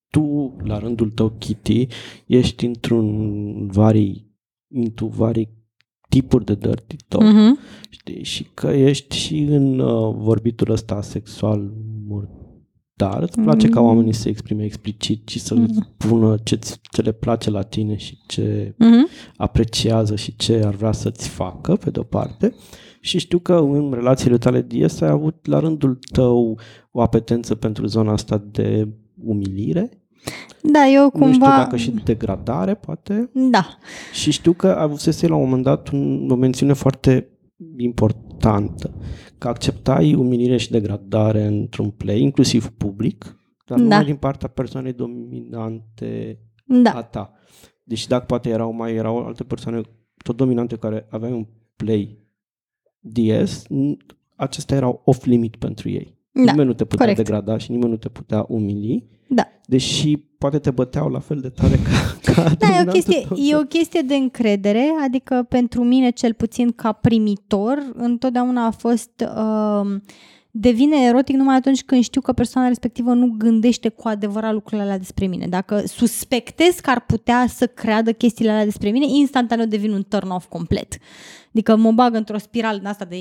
tu, la rândul tău, Kitty, ești într-un vari into vari tipuri de dirty talk, uh-huh. știi? Și că ești și în uh, vorbitul ăsta sexual murdar, îți place uh-huh. ca oamenii să exprime explicit și să uh-huh. spună ce, ce le place la tine și ce uh-huh. apreciază și ce ar vrea să-ți facă, pe de-o parte. Și știu că în relațiile tale DS ai avut la rândul tău o apetență pentru zona asta de umilire da, eu cumva... Nu știu dacă și degradare, poate. Da. Și știu că avusese la un moment dat un, o mențiune foarte importantă, că acceptai umilire și degradare într-un play, inclusiv public, dar da. numai din partea persoanei dominante da. a ta. Deci dacă poate erau mai erau alte persoane tot dominante care aveau un play DS, acestea erau off-limit pentru ei. Da, nimeni nu te putea corect. degrada și nimeni nu te putea umili. Da. Deși poate te băteau la fel de tare ca, ca Da, e o, chestie, e o chestie de încredere, adică pentru mine, cel puțin ca primitor, întotdeauna a fost... Uh, devine erotic numai atunci când știu că persoana respectivă nu gândește cu adevărat lucrurile alea despre mine. Dacă suspectez că ar putea să creadă chestiile alea despre mine, instantaneu devin un turn-off complet. Adică mă bag într-o spirală din asta de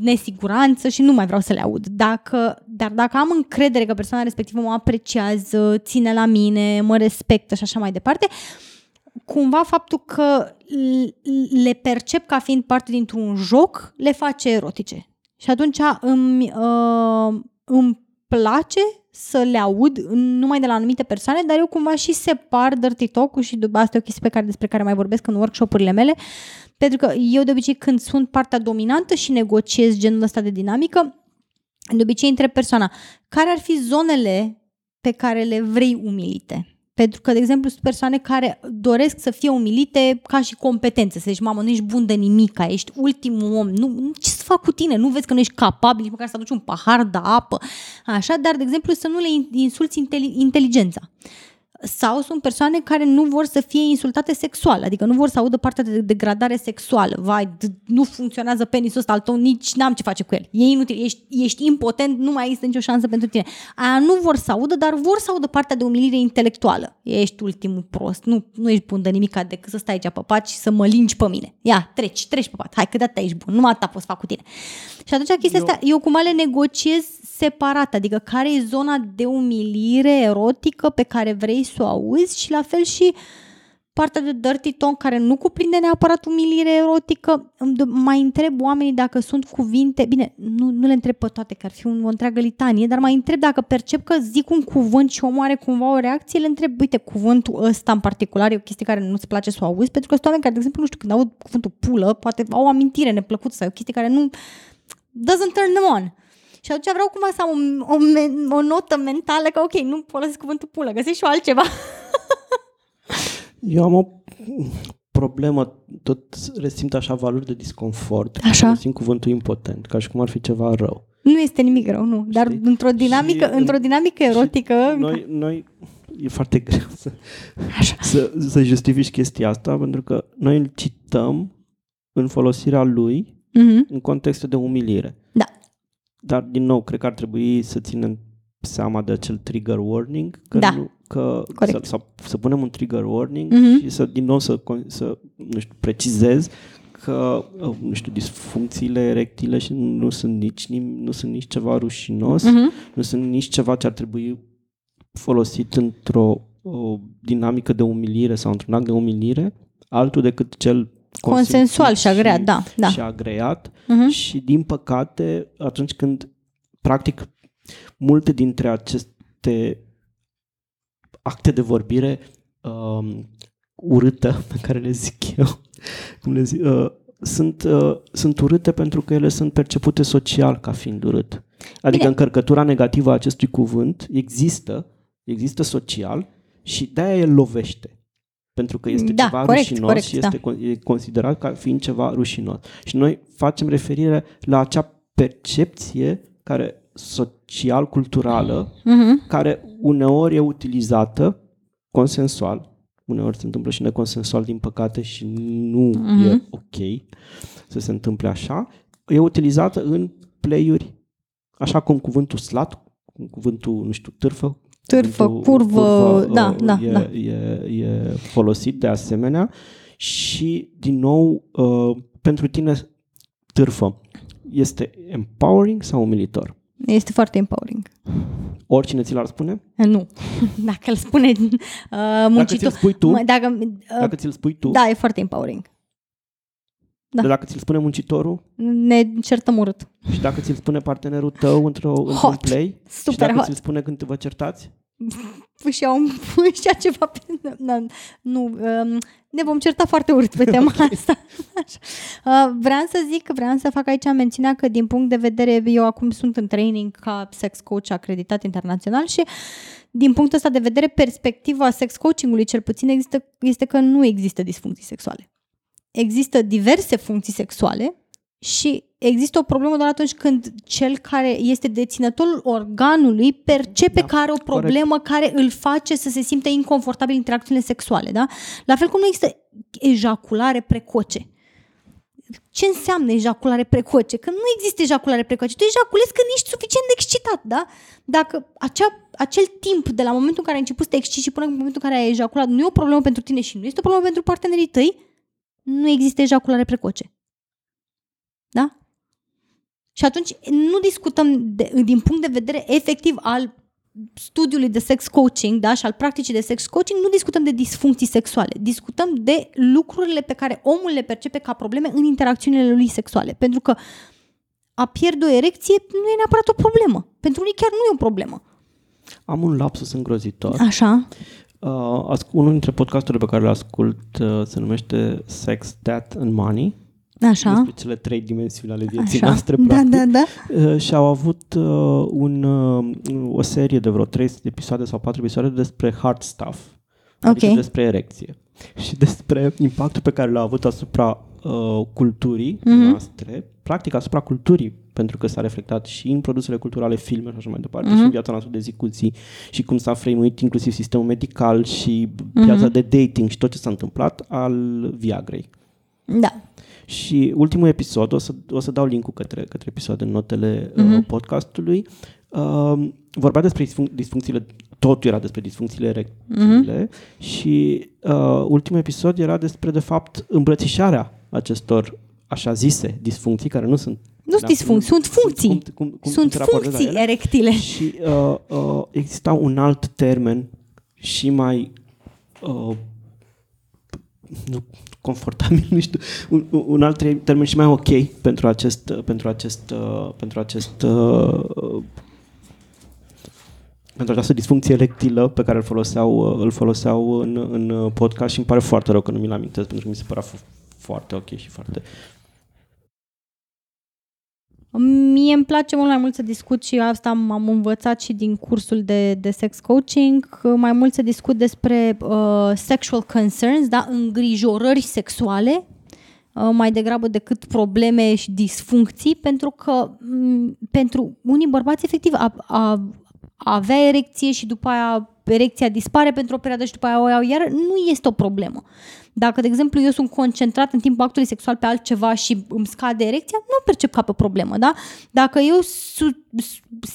nesiguranță și nu mai vreau să le aud. Dacă, dar dacă am încredere că persoana respectivă mă apreciază, ține la mine, mă respectă și așa mai departe, cumva faptul că le percep ca fiind parte dintr-un joc le face erotice. Și atunci îmi, uh, îmi place să le aud numai de la anumite persoane, dar eu cumva și separ dirty talk și asta e o chestie pe care, despre care mai vorbesc în workshop-urile mele, pentru că eu de obicei când sunt partea dominantă și negociez genul ăsta de dinamică, de obicei întreb persoana, care ar fi zonele pe care le vrei umilite? Pentru că, de exemplu, sunt persoane care doresc să fie umilite ca și competență. Să zici, mamă, nu ești bun de nimic, ești ultimul om. Nu, ce să fac cu tine? Nu vezi că nu ești capabil nici măcar să aduci un pahar de apă. Așa, dar, de exemplu, să nu le insulți inteligența sau sunt persoane care nu vor să fie insultate sexual, adică nu vor să audă partea de degradare sexuală. Vai, nu funcționează penisul ăsta al tău, nici n-am ce face cu el. E inutil, ești, ești impotent, nu mai există nicio șansă pentru tine. Aia nu vor să audă, dar vor să audă partea de umilire intelectuală. Ești ultimul prost, nu, nu ești bun de nimic decât să stai aici pe pat și să mă lingi pe mine. Ia, treci, treci pe pat, hai că de ești bun, numai atâta pot să fac cu tine. Și atunci chestia eu... asta, eu cum le negociez separat, adică care e zona de umilire erotică pe care vrei să o auzi și la fel și partea de dirty tone care nu cuprinde neapărat umilire erotică. Mai întreb oamenii dacă sunt cuvinte, bine, nu, nu le întreb pe toate, că ar fi o întreagă litanie, dar mai întreb dacă percep că zic un cuvânt și omul are cumva o reacție, le întreb, uite, cuvântul ăsta în particular e o chestie care nu-ți place să o auzi, pentru că sunt oameni care, de exemplu, nu știu, când aud cuvântul pulă, poate au o amintire neplăcută sau o chestie care nu doesn't turn them on. Și atunci vreau cumva să am o, o, o notă mentală că, ok, nu folosesc cuvântul pulă, găsești și altceva. Eu am o problemă, tot resimt așa valori de disconfort. Așa? Simt cuvântul impotent, ca și cum ar fi ceva rău. Nu este nimic rău, nu. Dar Știi? într-o dinamică, și, într-o dinamică erotică... Noi, noi, e foarte greu să, să, să justifici chestia asta, pentru că noi îl cităm în folosirea lui uh-huh. în contexte de umilire. Da. Dar, din nou, cred că ar trebui să ținem seama de acel trigger warning, că, da. nu, că să, să, să punem un trigger warning mm-hmm. și să, din nou, să, să nu știu, precizez că, uh, nu știu, disfuncțiile erectile și nu sunt nici, nu sunt nici ceva rușinos, mm-hmm. nu sunt nici ceva ce ar trebui folosit într-o o dinamică de umilire sau într-un act de umilire, altul decât cel consensual și agreat, și, da, da. Și agreat uh-huh. și din păcate atunci când practic multe dintre aceste acte de vorbire um, urâtă pe care le zic eu, cum le zic, uh, sunt, uh, sunt urâte pentru că ele sunt percepute social ca fiind urât. Adică Bine. încărcătura negativă a acestui cuvânt există, există social și de-aia el lovește pentru că este da, ceva corect, rușinos corect, și este da. e considerat ca fiind ceva rușinos. Și noi facem referire la acea percepție care social-culturală, uh-huh. care uneori e utilizată consensual, uneori se întâmplă și neconsensual, din păcate, și nu uh-huh. e ok să se întâmple așa, e utilizată în play-uri, așa cum cuvântul slat, cuvântul, nu știu, târfă, târfă, curvă, curvă da, uh, da, e, da. E, e folosit de asemenea și, din nou, uh, pentru tine târfă este empowering sau umilitor? Este foarte empowering. Oricine ți l-ar spune? Nu. Dacă îl spune uh, muncitor... Dacă ți-l spui tu? Dacă, uh, dacă ți-l spui tu? Da, e foarte empowering. Da. Dar dacă ți-l spune muncitorul? Ne certăm urât. Și dacă ți-l spune partenerul tău într-o, într-un play? Super și dacă hot. ți-l spune când vă certați? și iau și ceva pe... Nu, nu um, ne vom certa foarte urât pe tema okay. asta. Așa. Uh, vreau să zic, vreau să fac aici mențiunea că din punct de vedere, eu acum sunt în training ca sex coach acreditat internațional și din punctul ăsta de vedere, perspectiva sex coachingului cel puțin există, este că nu există disfuncții sexuale. Există diverse funcții sexuale și există o problemă doar atunci când cel care este deținătorul organului percepe da, că are o problemă corect. care îl face să se simtă inconfortabil în interacțiunile sexuale. Da? La fel cum nu există ejaculare precoce. Ce înseamnă ejaculare precoce? Că nu există ejaculare precoce. Tu ejaculezi când ești suficient de excitat, da? Dacă acea, acel timp de la momentul în care ai început să te exciți și până în momentul în care ai ejaculat nu e o problemă pentru tine și nu este o problemă pentru partenerii tăi, nu există ejaculare precoce. Da? Și atunci nu discutăm de, din punct de vedere efectiv al studiului de sex coaching da, și al practicii de sex coaching, nu discutăm de disfuncții sexuale, discutăm de lucrurile pe care omul le percepe ca probleme în interacțiunile lui sexuale. Pentru că a pierde o erecție nu e neapărat o problemă. Pentru unii chiar nu e o problemă. Am un lapsus îngrozitor. Așa. Uh, unul dintre podcasturile pe care le ascult uh, se numește Sex, Death and Money Așa. despre cele trei dimensiuni ale vieții Așa. noastre, Da, practic. da, da. Uh, și au avut uh, un, uh, o serie de vreo 3 episoade sau 4 episoade despre hard stuff, adică Ok. despre erecție și despre impactul pe care l-a avut asupra uh, culturii Mhm. noastre, practic asupra culturii, pentru că s-a reflectat și în produsele culturale, filme și așa mai departe, Mhm. și în viața noastră de zi cu zi și cum s-a frăimuit inclusiv sistemul medical și Mhm. piața de dating și tot ce s-a întâmplat al Viagrei. Da. Și ultimul episod, o să, o să dau link-ul către, către episod în notele uh, Mhm. podcastului, uh, vorbea despre disfunc- disfuncțiile, totul era despre disfuncțiile erectile Mhm. și uh, ultimul episod era despre, de fapt, îmbrățișarea acestor așa zise disfuncții, care nu sunt... Nu sunt disfuncții, sunt funcții. Cum, cum, cum, Sunt cum te raportezi la funcții ele. erectile. Și uh, uh, exista un alt termen și mai uh, nu, confortabil, nu știu, un, un alt termen și mai ok pentru acest, pentru acest, uh, pentru acest uh, pentru această disfuncție erectilă pe care îl foloseau, uh, îl foloseau în, în uh, podcast și îmi pare foarte rău că nu mi-l amintesc pentru că mi se părea fo- foarte ok și foarte... Mie îmi place mult mai mult să discut și asta am, am învățat și din cursul de, de sex coaching, că mai mult să discut despre uh, sexual concerns, da, îngrijorări sexuale, uh, mai degrabă decât probleme și disfuncții, pentru că m, pentru unii bărbați efectiv a, a, a avea erecție și după aia erecția dispare pentru o perioadă și după aia o iau iar, nu este o problemă. Dacă, de exemplu, eu sunt concentrat în timpul actului sexual pe altceva și îmi scade erecția, nu o percep ca pe o problemă, da? Dacă eu su-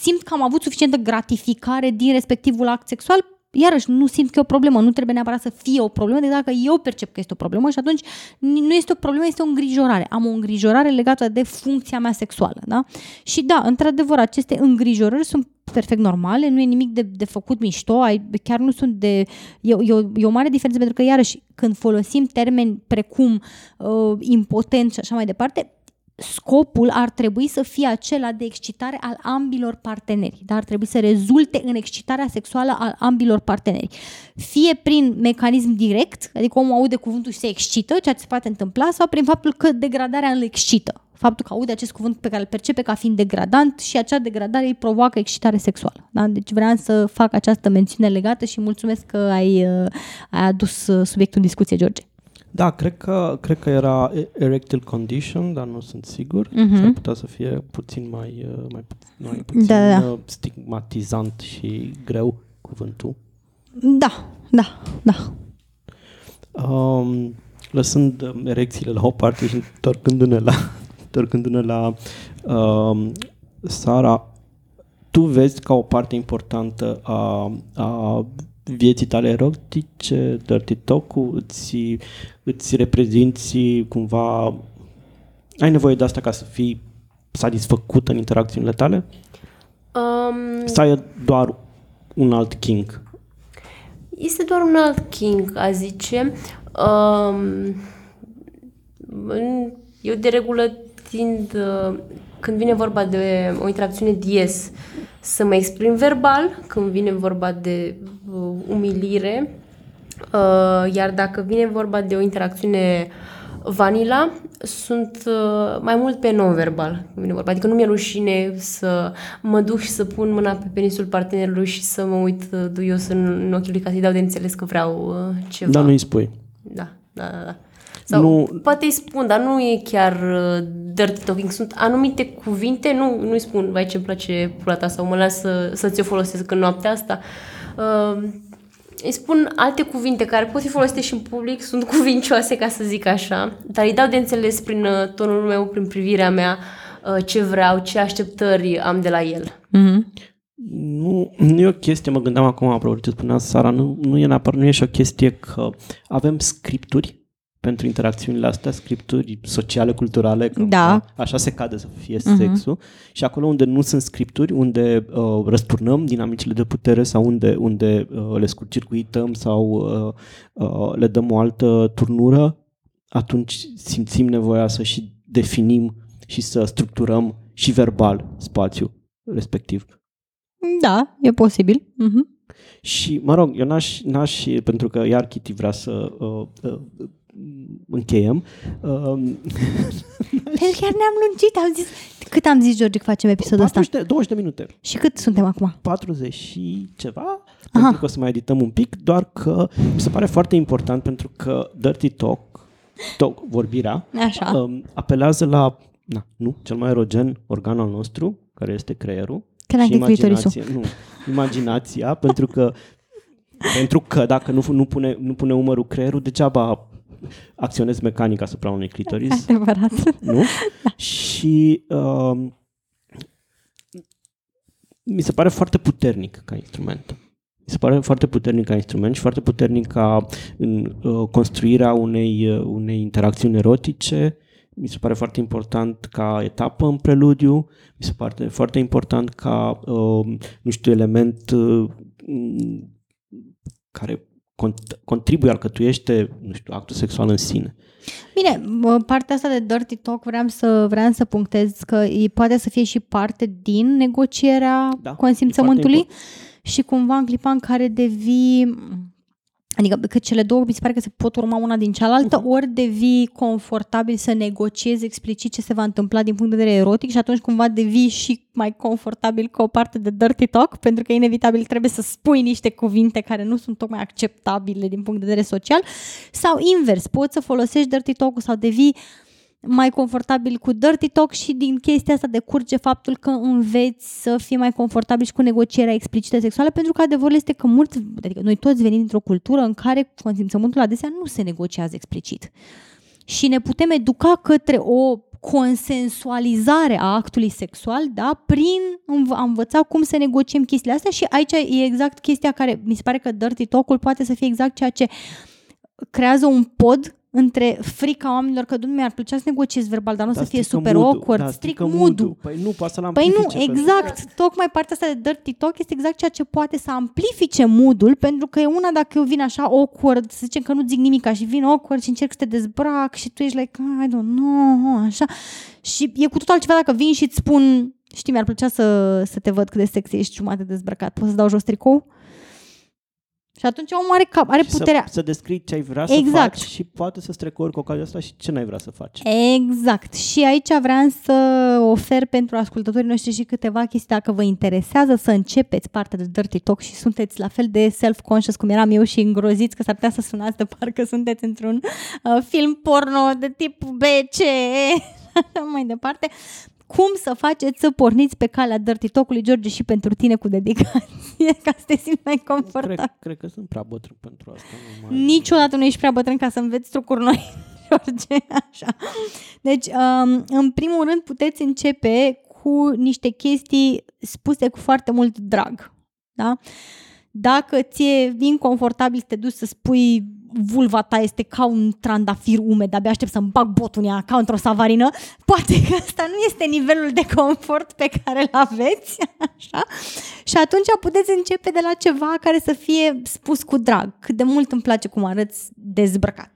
simt că am avut suficientă gratificare din respectivul act sexual, iarăși nu simt că e o problemă, nu trebuie neapărat să fie o problemă, decât dacă eu percep că este o problemă și atunci nu este o problemă, este o îngrijorare. Am o îngrijorare legată de funcția mea sexuală, da? Și da, într-adevăr, aceste îngrijorări sunt perfect normale, nu e nimic de, de făcut mișto, ai, chiar nu sunt de... E, e, o, e o mare diferență pentru că, iarăși, când folosim termeni precum uh, impotent și așa mai departe, scopul ar trebui să fie acela de excitare al ambilor parteneri, dar ar trebui să rezulte în excitarea sexuală al ambilor parteneri. Fie prin mecanism direct, adică omul aude cuvântul și se excită, ceea ce se poate întâmpla, sau prin faptul că degradarea îl excită. Faptul că aude acest cuvânt pe care îl percepe ca fiind degradant și acea degradare îi provoacă excitare sexuală. Da? Deci vreau să fac această mențiune legată și mulțumesc că ai, uh, ai adus uh, subiectul în discuție, George. Da, cred că, cred că era erectile condition, dar nu sunt sigur. Mhm. S-ar putea să fie puțin mai, uh, mai, pu- mai puțin Da, da. uh, stigmatizant și greu cuvântul. Da, da, da. Um, lăsând um, erecțiile la o parte și întorcându-ne la, întorcându-ne la um, Sara, tu vezi ca o parte importantă a, a vieții tale erotice, Dirty Talk-ul, îți, îți reprezinți cumva, ai nevoie de asta ca să fii satisfăcut în interacțiunile tale? Um, Sau e doar un alt king? Este doar un alt king, a zice. Um, în- eu de regulă tind, uh, când vine vorba de o interacțiune dies, să mă exprim verbal, când vine vorba de uh, umilire, uh, iar dacă vine vorba de o interacțiune vanila, sunt uh, mai mult pe non-verbal. când Vine vorba. Adică nu mi-e rușine să mă duc și să pun mâna pe penisul partenerului și să mă uit uh, duios în, în ochii lui ca să-i dau de înțeles că vreau uh, ceva. Dar nu-i spui. Da, da, da. da. Sau Nu- nu... poate îi spun, dar nu e chiar uh, dirty talking. Sunt anumite cuvinte, nu, nu-i spun, vai ce-mi place pula ta sau mă las să, să ți-o folosesc în noaptea asta. Uh, îi spun alte cuvinte care pot fi folosite și în public, sunt cuvincioase, ca să zic așa, dar îi dau de înțeles prin uh, tonul meu, prin privirea mea, uh, ce vreau, ce așteptări am de la el. Mm-hmm. Nu, nu e o chestie, mă gândeam acum apropo ce spunea Sara, nu, nu e neapărat, nu e și o chestie că avem scripturi pentru interacțiunile astea, scripturi sociale, culturale, că Da. așa se cade să fie uh-huh. sexul și acolo unde nu sunt scripturi, unde uh, răsturnăm dinamicile de putere sau unde, unde uh, le scurcircuităm sau uh, uh, le dăm o altă turnură, atunci simțim nevoia să și definim și să structurăm și verbal spațiul respectiv. Da, e posibil. Mm-hmm. Și, mă rog, eu n-aș, n-aș pentru că iar Kitty vrea să uh, uh, încheiem. Um, Pentru chiar ne-am lungit, am zis... Cât am zis, George, că facem episodul ăsta? 40 de, 20 de minute. Și cât suntem acum? 40 și ceva, pentru că o să mai edităm un pic, doar că mi se pare foarte important pentru că Dirty Talk, talk vorbirea, Așa. um, apelează la, na, nu, cel mai erogen organ al nostru, care este creierul. Că n-ai și de clitorisul. imaginația, nu, imaginația, pentru că pentru că dacă nu, nu, pune, nu pune umărul creierul, degeaba acționezi mecanic asupra unui clitoris. Adevărat. nu? Și um, mi se pare foarte puternic ca instrument. Mi se pare foarte puternic ca instrument și foarte puternic ca în uh, construirea unei, uh, unei interacțiuni erotice. Mi se pare foarte important ca etapă în preludiu. Mi se pare foarte important ca, uh, nu știu, element uh, m, care cont- contribuie, alcătuiește, nu știu, actul sexual în sine. Bine, mă, partea asta de dirty talk vreau să, vreau să punctez că e, poate să fie și parte din negocierea Da, e consimțământului foarte și cumva în clipa în care devii Adică că cele două mi se pare că se pot urma una din cealaltă, Mhm. ori devii confortabil să negociezi explicit ce se va întâmpla din punct de vedere erotic și atunci cumva devii și mai confortabil cu o parte de dirty talk, pentru că inevitabil trebuie să spui niște cuvinte care nu sunt tocmai acceptabile din punct de vedere social, sau invers, poți să folosești dirty talk sau devii mai confortabil cu dirty talk și din chestia asta decurge faptul că înveți să fii mai confortabil și cu negocierea explicită sexuală, pentru că adevărul este că mulți, adică noi toți venim dintr-o cultură în care consimțământul adesea nu se negociază explicit. Și ne putem educa către o consensualizare a actului sexual, da, prin înv- a învăța cum să negociem chestiile astea și aici e exact chestia care mi se pare că dirty talk-ul poate să fie exact ceea ce creează un pod între frica oamenilor că, dumne, mi-ar plăcea să negociez verbal, dar nu o să fie strică super mood-ul, awkward, da, stric strică mood Păi nu, poate să-l Păi nu, amplifice, pentru- exact. Tocmai partea asta de dirty talk este exact ceea ce poate să amplifice moodul, pentru că e una dacă eu vin așa awkward, să zicem că nu zic nimica și vin awkward și încerc să te dezbrac și tu ești like, I don't know, așa. Și e cu totul altceva dacă vin și îți spun, știi, mi-ar plăcea să, să te văd cât de sexy ești jumate dezbrăcat, poți să dau jos tricou? Și atunci omul are, cap, are Și puterea. Să, să descrii ce ai vrea Exact. să faci și poate să strecori cu ocazia asta și ce n-ai vrea să faci. Exact. Și aici vreau să ofer pentru ascultătorii noștri și câteva chestii dacă vă interesează să începeți partea de Dirty Talk și sunteți la fel de self-conscious cum eram eu și îngroziți că s-ar putea să sunați de parcă sunteți într-un uh, film porno de tip BC așa mai departe. Cum să faceți să porniți pe calea Dirty Talk-ului, George, și pentru tine cu dedicație, ca să te simți mai confortabil. Cred, cred că sunt prea bătrân pentru asta. Nu mai... Niciodată nu ești prea bătrân ca să înveți trucuri noi, George. Așa. Deci, um, în primul rând, puteți începe cu niște chestii spuse cu foarte mult drag. Da? Dacă ți-e inconfortabil să te duci să spui vulva ta este ca un trandafir umed, abia aștept să-mi bag botul în ea ca într-o savarină, poate că asta nu este nivelul de confort pe care îl aveți, așa? Și atunci puteți începe de la ceva care să fie spus cu drag. Cât de mult îmi place cum arăți dezbrăcat.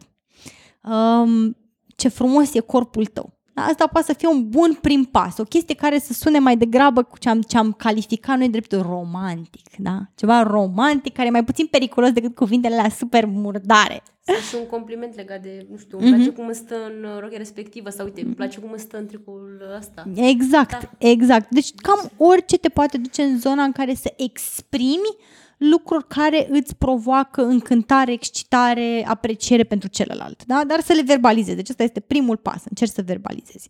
Um, ce frumos e corpul tău. Da, Asta poate să fie un bun prim pas, o chestie care să sune mai degrabă cu ce am, ce am calificat noi drept romantic, da? Ceva romantic care e mai puțin periculos decât cuvintele la super murdare. Sau și un compliment legat de, nu știu, Mhm. îmi place cum îmi stă în uh, rochia respectivă sau uite, îmi place cum îmi stă în tricoul ăsta. Exact, Da. exact. Deci cam orice te poate duce în zona în care să exprimi lucruri care îți provoacă încântare, excitare, apreciere pentru celălalt. Da? Dar să le verbalizezi. Deci ăsta este primul pas. Încerci să verbalizezi.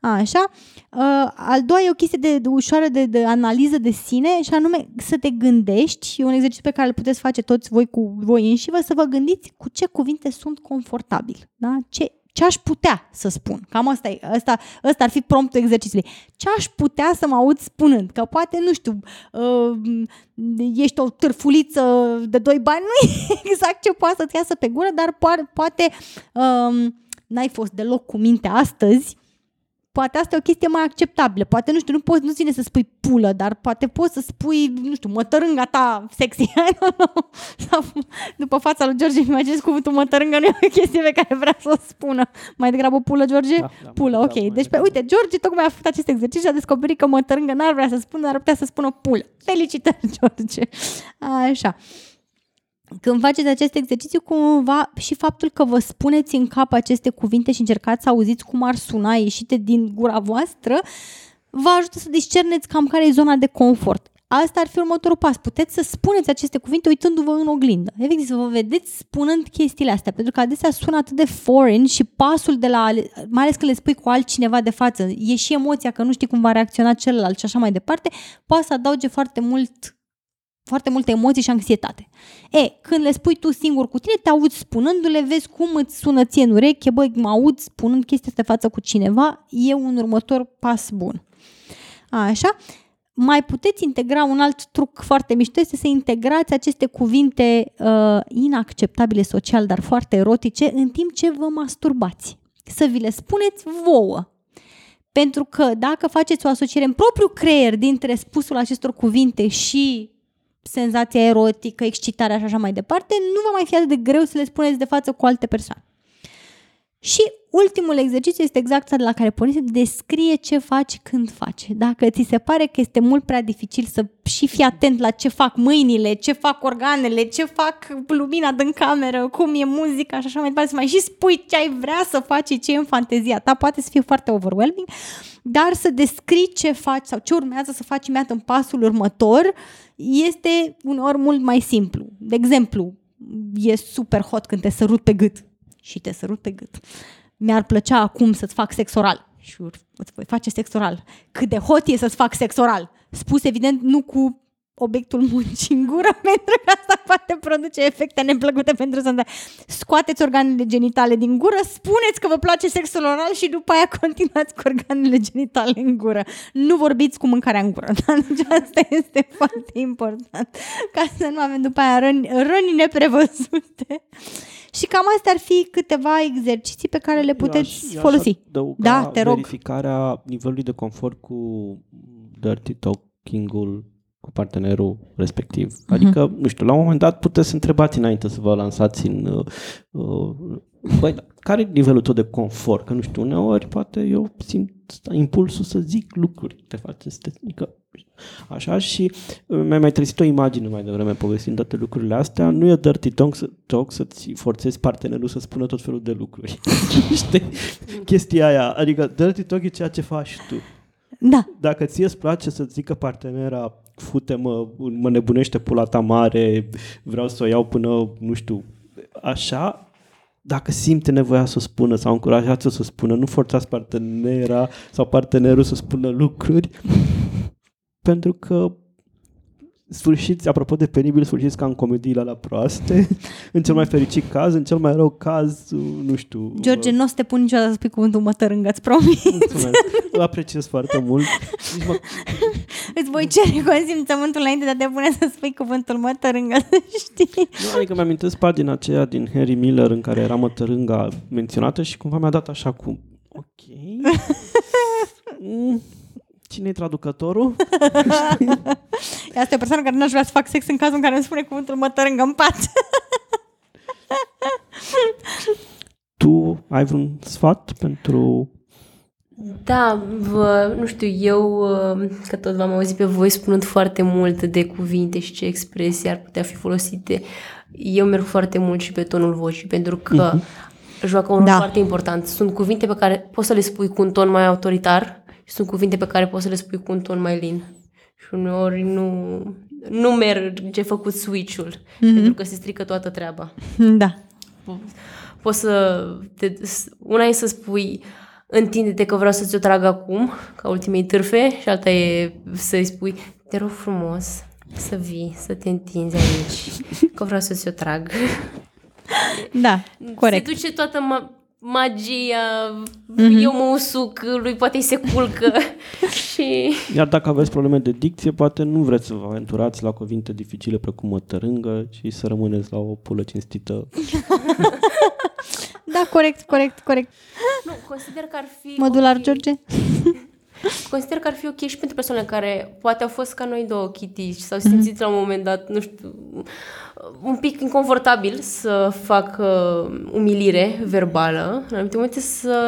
Așa. Uh, al doua e o chestie de, de ușoară de, de analiză de sine și anume să te gândești, e un exercițiu pe care îl puteți face toți voi cu voi înși vă, să vă gândiți cu ce cuvinte sunt confortabil. Da? Ce, ce aș putea să spun? Cam asta, e, asta, asta ar fi promptul exercițiului. Ce aș putea să mă aud spunând? Că poate, nu știu, uh, ești o târfuliță de doi bani, nu e exact ce poate să-ți iasă pe gură, dar po- poate um, n-ai fost deloc cu minte astăzi, poate asta e o chestie mai acceptabilă. Poate, nu știu, nu poți, nu ține să spui pulă, dar poate poți să spui, nu știu, mătărânga ta sexy. I don't know. Sau, după fața lui George, îmi imaginez cuvântul mătărângă nu e o chestie pe care vrea să o spună. Mai degrabă pulă, George? Da, da, pulă, da, ok. mai deci, pe, degrabă. uite, George tocmai a făcut acest exercițiu și a descoperit că mătărângă n-ar vrea să spună, dar ar putea să spună pulă. Felicitări, George. Așa. Când faceți acest exercițiu, cumva și faptul că vă spuneți în cap aceste cuvinte și încercați să auziți cum ar suna ieșite din gura voastră, vă ajută să discerneți cam care e zona de confort. Asta ar fi următorul pas. Puteți să spuneți aceste cuvinte uitându-vă în oglindă. Efectiv, să vă vedeți spunând chestiile astea, pentru că adesea sună atât de foreign și pasul de la, mai ales când le spui cu altcineva de față, e și emoția că nu știi cum va reacționa celălalt și așa mai departe, poate să adauge foarte mult foarte multe emoții și anxietate. E, când le spui tu singur cu tine, te auzi spunându-le, vezi cum îți sună ție în ureche, băi, mă aud spunând chestia asta față cu cineva, e un următor pas bun. Așa, mai puteți integra un alt truc foarte mișto, este să integrați aceste cuvinte uh, inacceptabile social, dar foarte erotice, în timp ce vă masturbați. Să vi le spuneți vouă. Pentru că dacă faceți o asociere în propriul creier dintre spusul acestor cuvinte și senzația erotică, excitarea și așa mai departe, nu va mai fi atât de greu să le spuneți de față cu alte persoane. Și ultimul exercițiu este exact de la care porniți, descrie ce faci când faci. Dacă ți se pare că este mult prea dificil să și fii atent la ce fac mâinile, ce fac organele, ce fac lumina din cameră, cum e muzica și așa mai departe, să mai și spui ce ai vrea să faci, ce e în fantezia ta, poate să fie foarte overwhelming, dar să descrii ce faci sau ce urmează să faci imediat în pasul următor este uneori mult mai simplu. De exemplu, e super hot când te sărut pe gât și te sărut pe gât. Mi-ar plăcea acum să-ți fac sex oral. Și îți voi face sex oral. Cât de hot e să-ți fac sex oral. Spus evident nu cu obiectul muncii în gură, pentru că asta poate produce efecte neplăcute pentru să Scoateți organele genitale din gură, spuneți că vă place sexul oral și după aia continuați cu organele genitale în gură. Nu vorbiți cu mâncarea în gură. Dar deci asta este foarte important. Ca să nu avem după aia răni, răni neprevăzute. Și cam astea ar fi câteva exerciții pe care le puteți eu aș, folosi. Eu da, te rog. verificarea nivelului de confort cu dirty talking-ul cu partenerul respectiv. Uh-huh. Adică, nu știu, la un moment dat puteți să întrebați înainte să vă lansați în... Uh, uh, băi, care e nivelul tău de confort? Că, nu știu, uneori poate eu simt impulsul să zic lucruri de fapt. Este, adică, așa și uh, mi-a mai trezit o imagine mai devreme povestind toate lucrurile astea. Nu e dirty talk, să, talk să-ți forțezi partenerul să spună tot felul de lucruri. Știi? Chestia aia. Adică dirty talk e ceea ce faci tu. Da. Dacă ție îți place să zică partenera fute-mă, mă nebunește pula ta mare, vreau să o iau până, nu știu, așa, dacă simte nevoia să o spună sau încurajați-o să o spună, nu forțați partenera sau partenerul să spună lucruri, pentru că sfârșiți, apropo de penibil, sfârșiți ca în comediile la proaste, în cel mai fericit caz, în cel mai rău caz, nu știu... George, nu o să te pun niciodată să spui cuvântul mătărângă, îți promis. Mulțumesc, îl apreciez foarte mult. mă... Îți voi cere consimțământul înainte de a te pune să spui cuvântul mătărângă, știi? Nu, adică mi-amintesc pagina aceea din Harry Miller în care era mătărânga menționată și cumva mi-a dat așa cu... Ok... Mm cine e traducătorul? Asta e o persoană care nu aș vrea să fac sex în cazul în care îmi spune cuvântul mătărângă în pat. tu ai vreun sfat pentru da, vă, nu știu, eu, uh, că tot v-am auzit pe voi spunând foarte mult de cuvinte și ce expresii ar putea fi folosite, eu merg foarte mult și pe tonul vocii, pentru că uh-huh. joacă un rol da. foarte important. Sunt cuvinte pe care poți să le spui cu un ton mai autoritar, și sunt cuvinte pe care poți să le spui cu un ton mai lin. Și uneori nu, nu merge făcut switch-ul, mm-hmm. pentru că se strică toată treaba. Da. Poți să... Te, una e să spui întinde-te că vreau să ți-o trag acum, ca ultimei târfe, și alta e să-i spui te rog frumos să vii, să te întinzi aici, că vreau să ți-o trag. Da, corect. Se duce toată ma- magia, mm-hmm. eu mă usuc, lui poate se culcă și... Iar dacă aveți probleme de dicție, poate nu vreți să vă aventurați la cuvinte dificile precum o tărângă și să rămâneți la o pulă cinstită. da, corect, corect, corect. Nu, consider că ar fi... Modular, okay. George? Consider că ar fi ok și pentru persoanele care poate au fost ca noi două chitici sau simțiți mm-hmm. la un moment dat, nu știu, un pic inconfortabil să fac uh, umilire verbală, în anumite momente să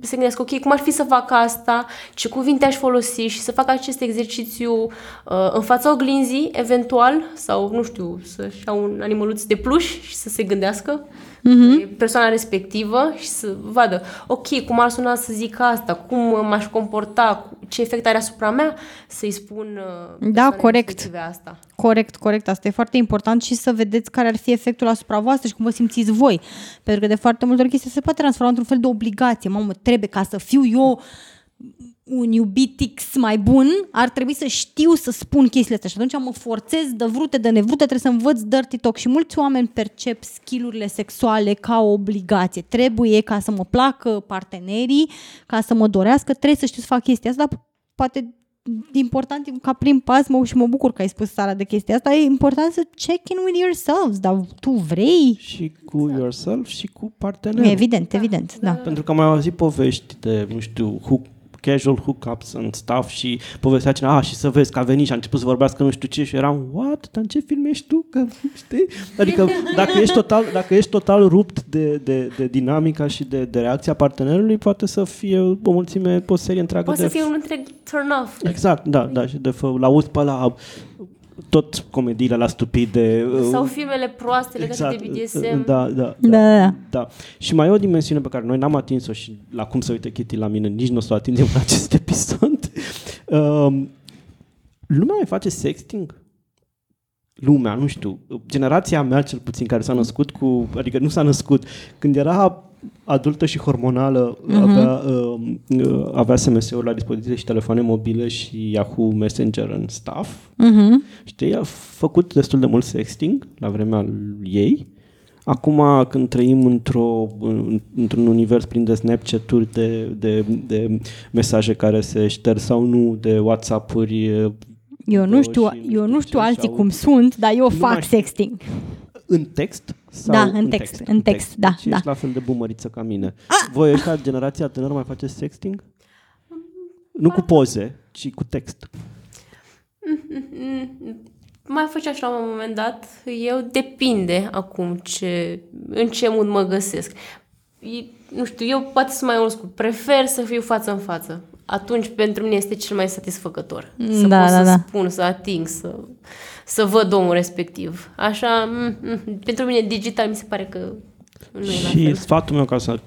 se gândească, ok, cum ar fi să fac asta, ce cuvinte aș folosi și să fac acest exercițiu uh, în fața oglinzii, eventual, sau, nu știu, să-și ia un animăluț de pluș și să se gândească uh-huh. persoana respectivă și să vadă, ok, cum ar suna să zic asta, cum m-aș comporta, ce efect are asupra mea, să-i spun uh, Da, corect. asta. Corect, corect. Asta e foarte important și să vedeți care ar fi efectul asupra voastră și cum vă simțiți voi. Pentru că de foarte multe ori chestia se poate transforma într-un fel de obligație. Mamă, trebuie ca să fiu eu un iubit X mai bun, ar trebui să știu să spun chestiile astea și atunci mă forțez de vrute, de nevrute, trebuie să învăț dirty talk și mulți oameni percep skillurile sexuale ca o obligație. Trebuie ca să mă placă partenerii, ca să mă dorească, trebuie să știu să fac chestia asta, dar poate important ca prim pas mă și mă bucur că ai spus Sara de chestia asta, e important să check in with yourselves, dar tu vrei? Și cu yourself și cu partenerul. Evident, evident, da. Pentru că am mai auzit povești de, nu știu, hook casual hookups and stuff și povestea cineva, ah, și să vezi că a venit și a început să vorbească nu știu ce și eram, what? Dar în ce film ești tu? Că, știi? Adică dacă ești total, dacă ești total rupt de, de, de dinamica și de, de reacția partenerului, poate să fie o mulțime, o serie întreagă poate de... să fie un întreg turn off. Exact, da, da, și de fă, l-auzi pe la tot comediile la stupide. Sau filmele proaste legate exact, de BDSM. Da, da, da, da, da. Și mai e o dimensiune pe care noi n-am atins-o și la cum să uite Kitty la mine, nici nu o să o atingem în acest episod. Um, lumea mai face sexting? Lumea, nu știu, generația mea cel puțin care s-a născut cu, adică nu s-a născut, când era adultă și hormonală uh-huh. avea, uh, avea SMS-uri la dispoziție și telefoane mobile și Yahoo Messenger în stuff. Uh-huh. Știi, a făcut destul de mult sexting la vremea ei. Acum, când trăim într-o, într-un univers plin de Snapchat-uri, de, de, de mesaje care se șterg sau nu, de WhatsApp-uri, eu nu știu, eu nu știu alții cum sunt, dar eu fac sexting. În text? Sau da, în, în text, text, în text, da. Deci da. ești la fel de bumăriță ca mine. Ah! Voi ăștia, generația tânără, mai faceți sexting? Nu cu poze, ci cu text. Mai făcea așa la un moment dat. Eu depinde acum ce, în ce mod mă găsesc. E, nu știu, eu poate să mai old Prefer să fiu față în față. Atunci pentru mine este cel mai satisfăcător. Să da, pot da, să da. spun, să ating, să să văd omul respectiv. Așa, m- m- pentru mine digital mi se pare că nu și e sfatul meu ca să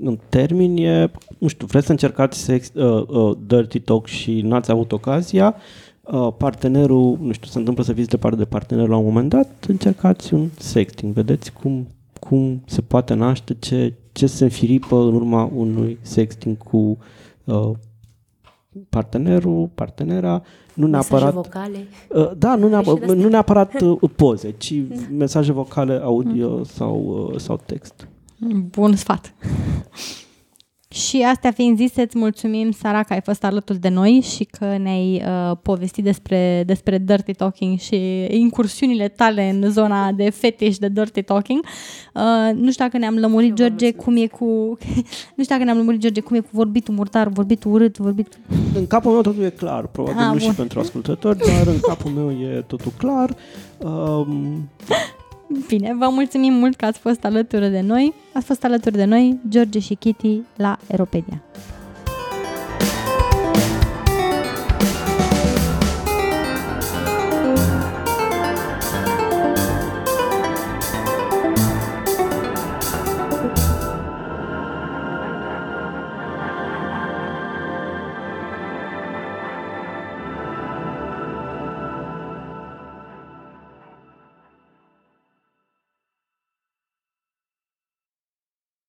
în termin e, nu știu, vreți să încercați sex, uh, uh, dirty talk și n-ați avut ocazia, uh, partenerul, nu știu, se întâmplă să fiți departe de partener la un moment dat, încercați un sexting, vedeți cum, cum se poate naște, ce, ce se înfiripă în urma unui sexting cu uh, partenerul, partenera, nu neapărat... Mesaje vocale? Uh, da, nu neapărat, nu neapărat uh, poze, ci mesaje vocale, audio mm. sau, uh, sau text. Bun sfat. Și astea fiind zise, îți mulțumim, Sara, că ai fost alături de noi și că ne-ai uh, povestit despre, despre dirty talking și incursiunile tale în zona de fetish de dirty talking. Uh, nu știu dacă ne-am lămurit, George, cum e cu... nu știu dacă ne-am lămurit, George, cum e cu vorbitul murtar, vorbitul urât, vorbitul... În capul meu totul e clar, probabil ah, nu bun. și pentru ascultători, dar în capul meu e totul clar. Um, Bine, vă mulțumim mult că ați fost alături de noi. Ați fost alături de noi, George și Kitty, la Eropedia.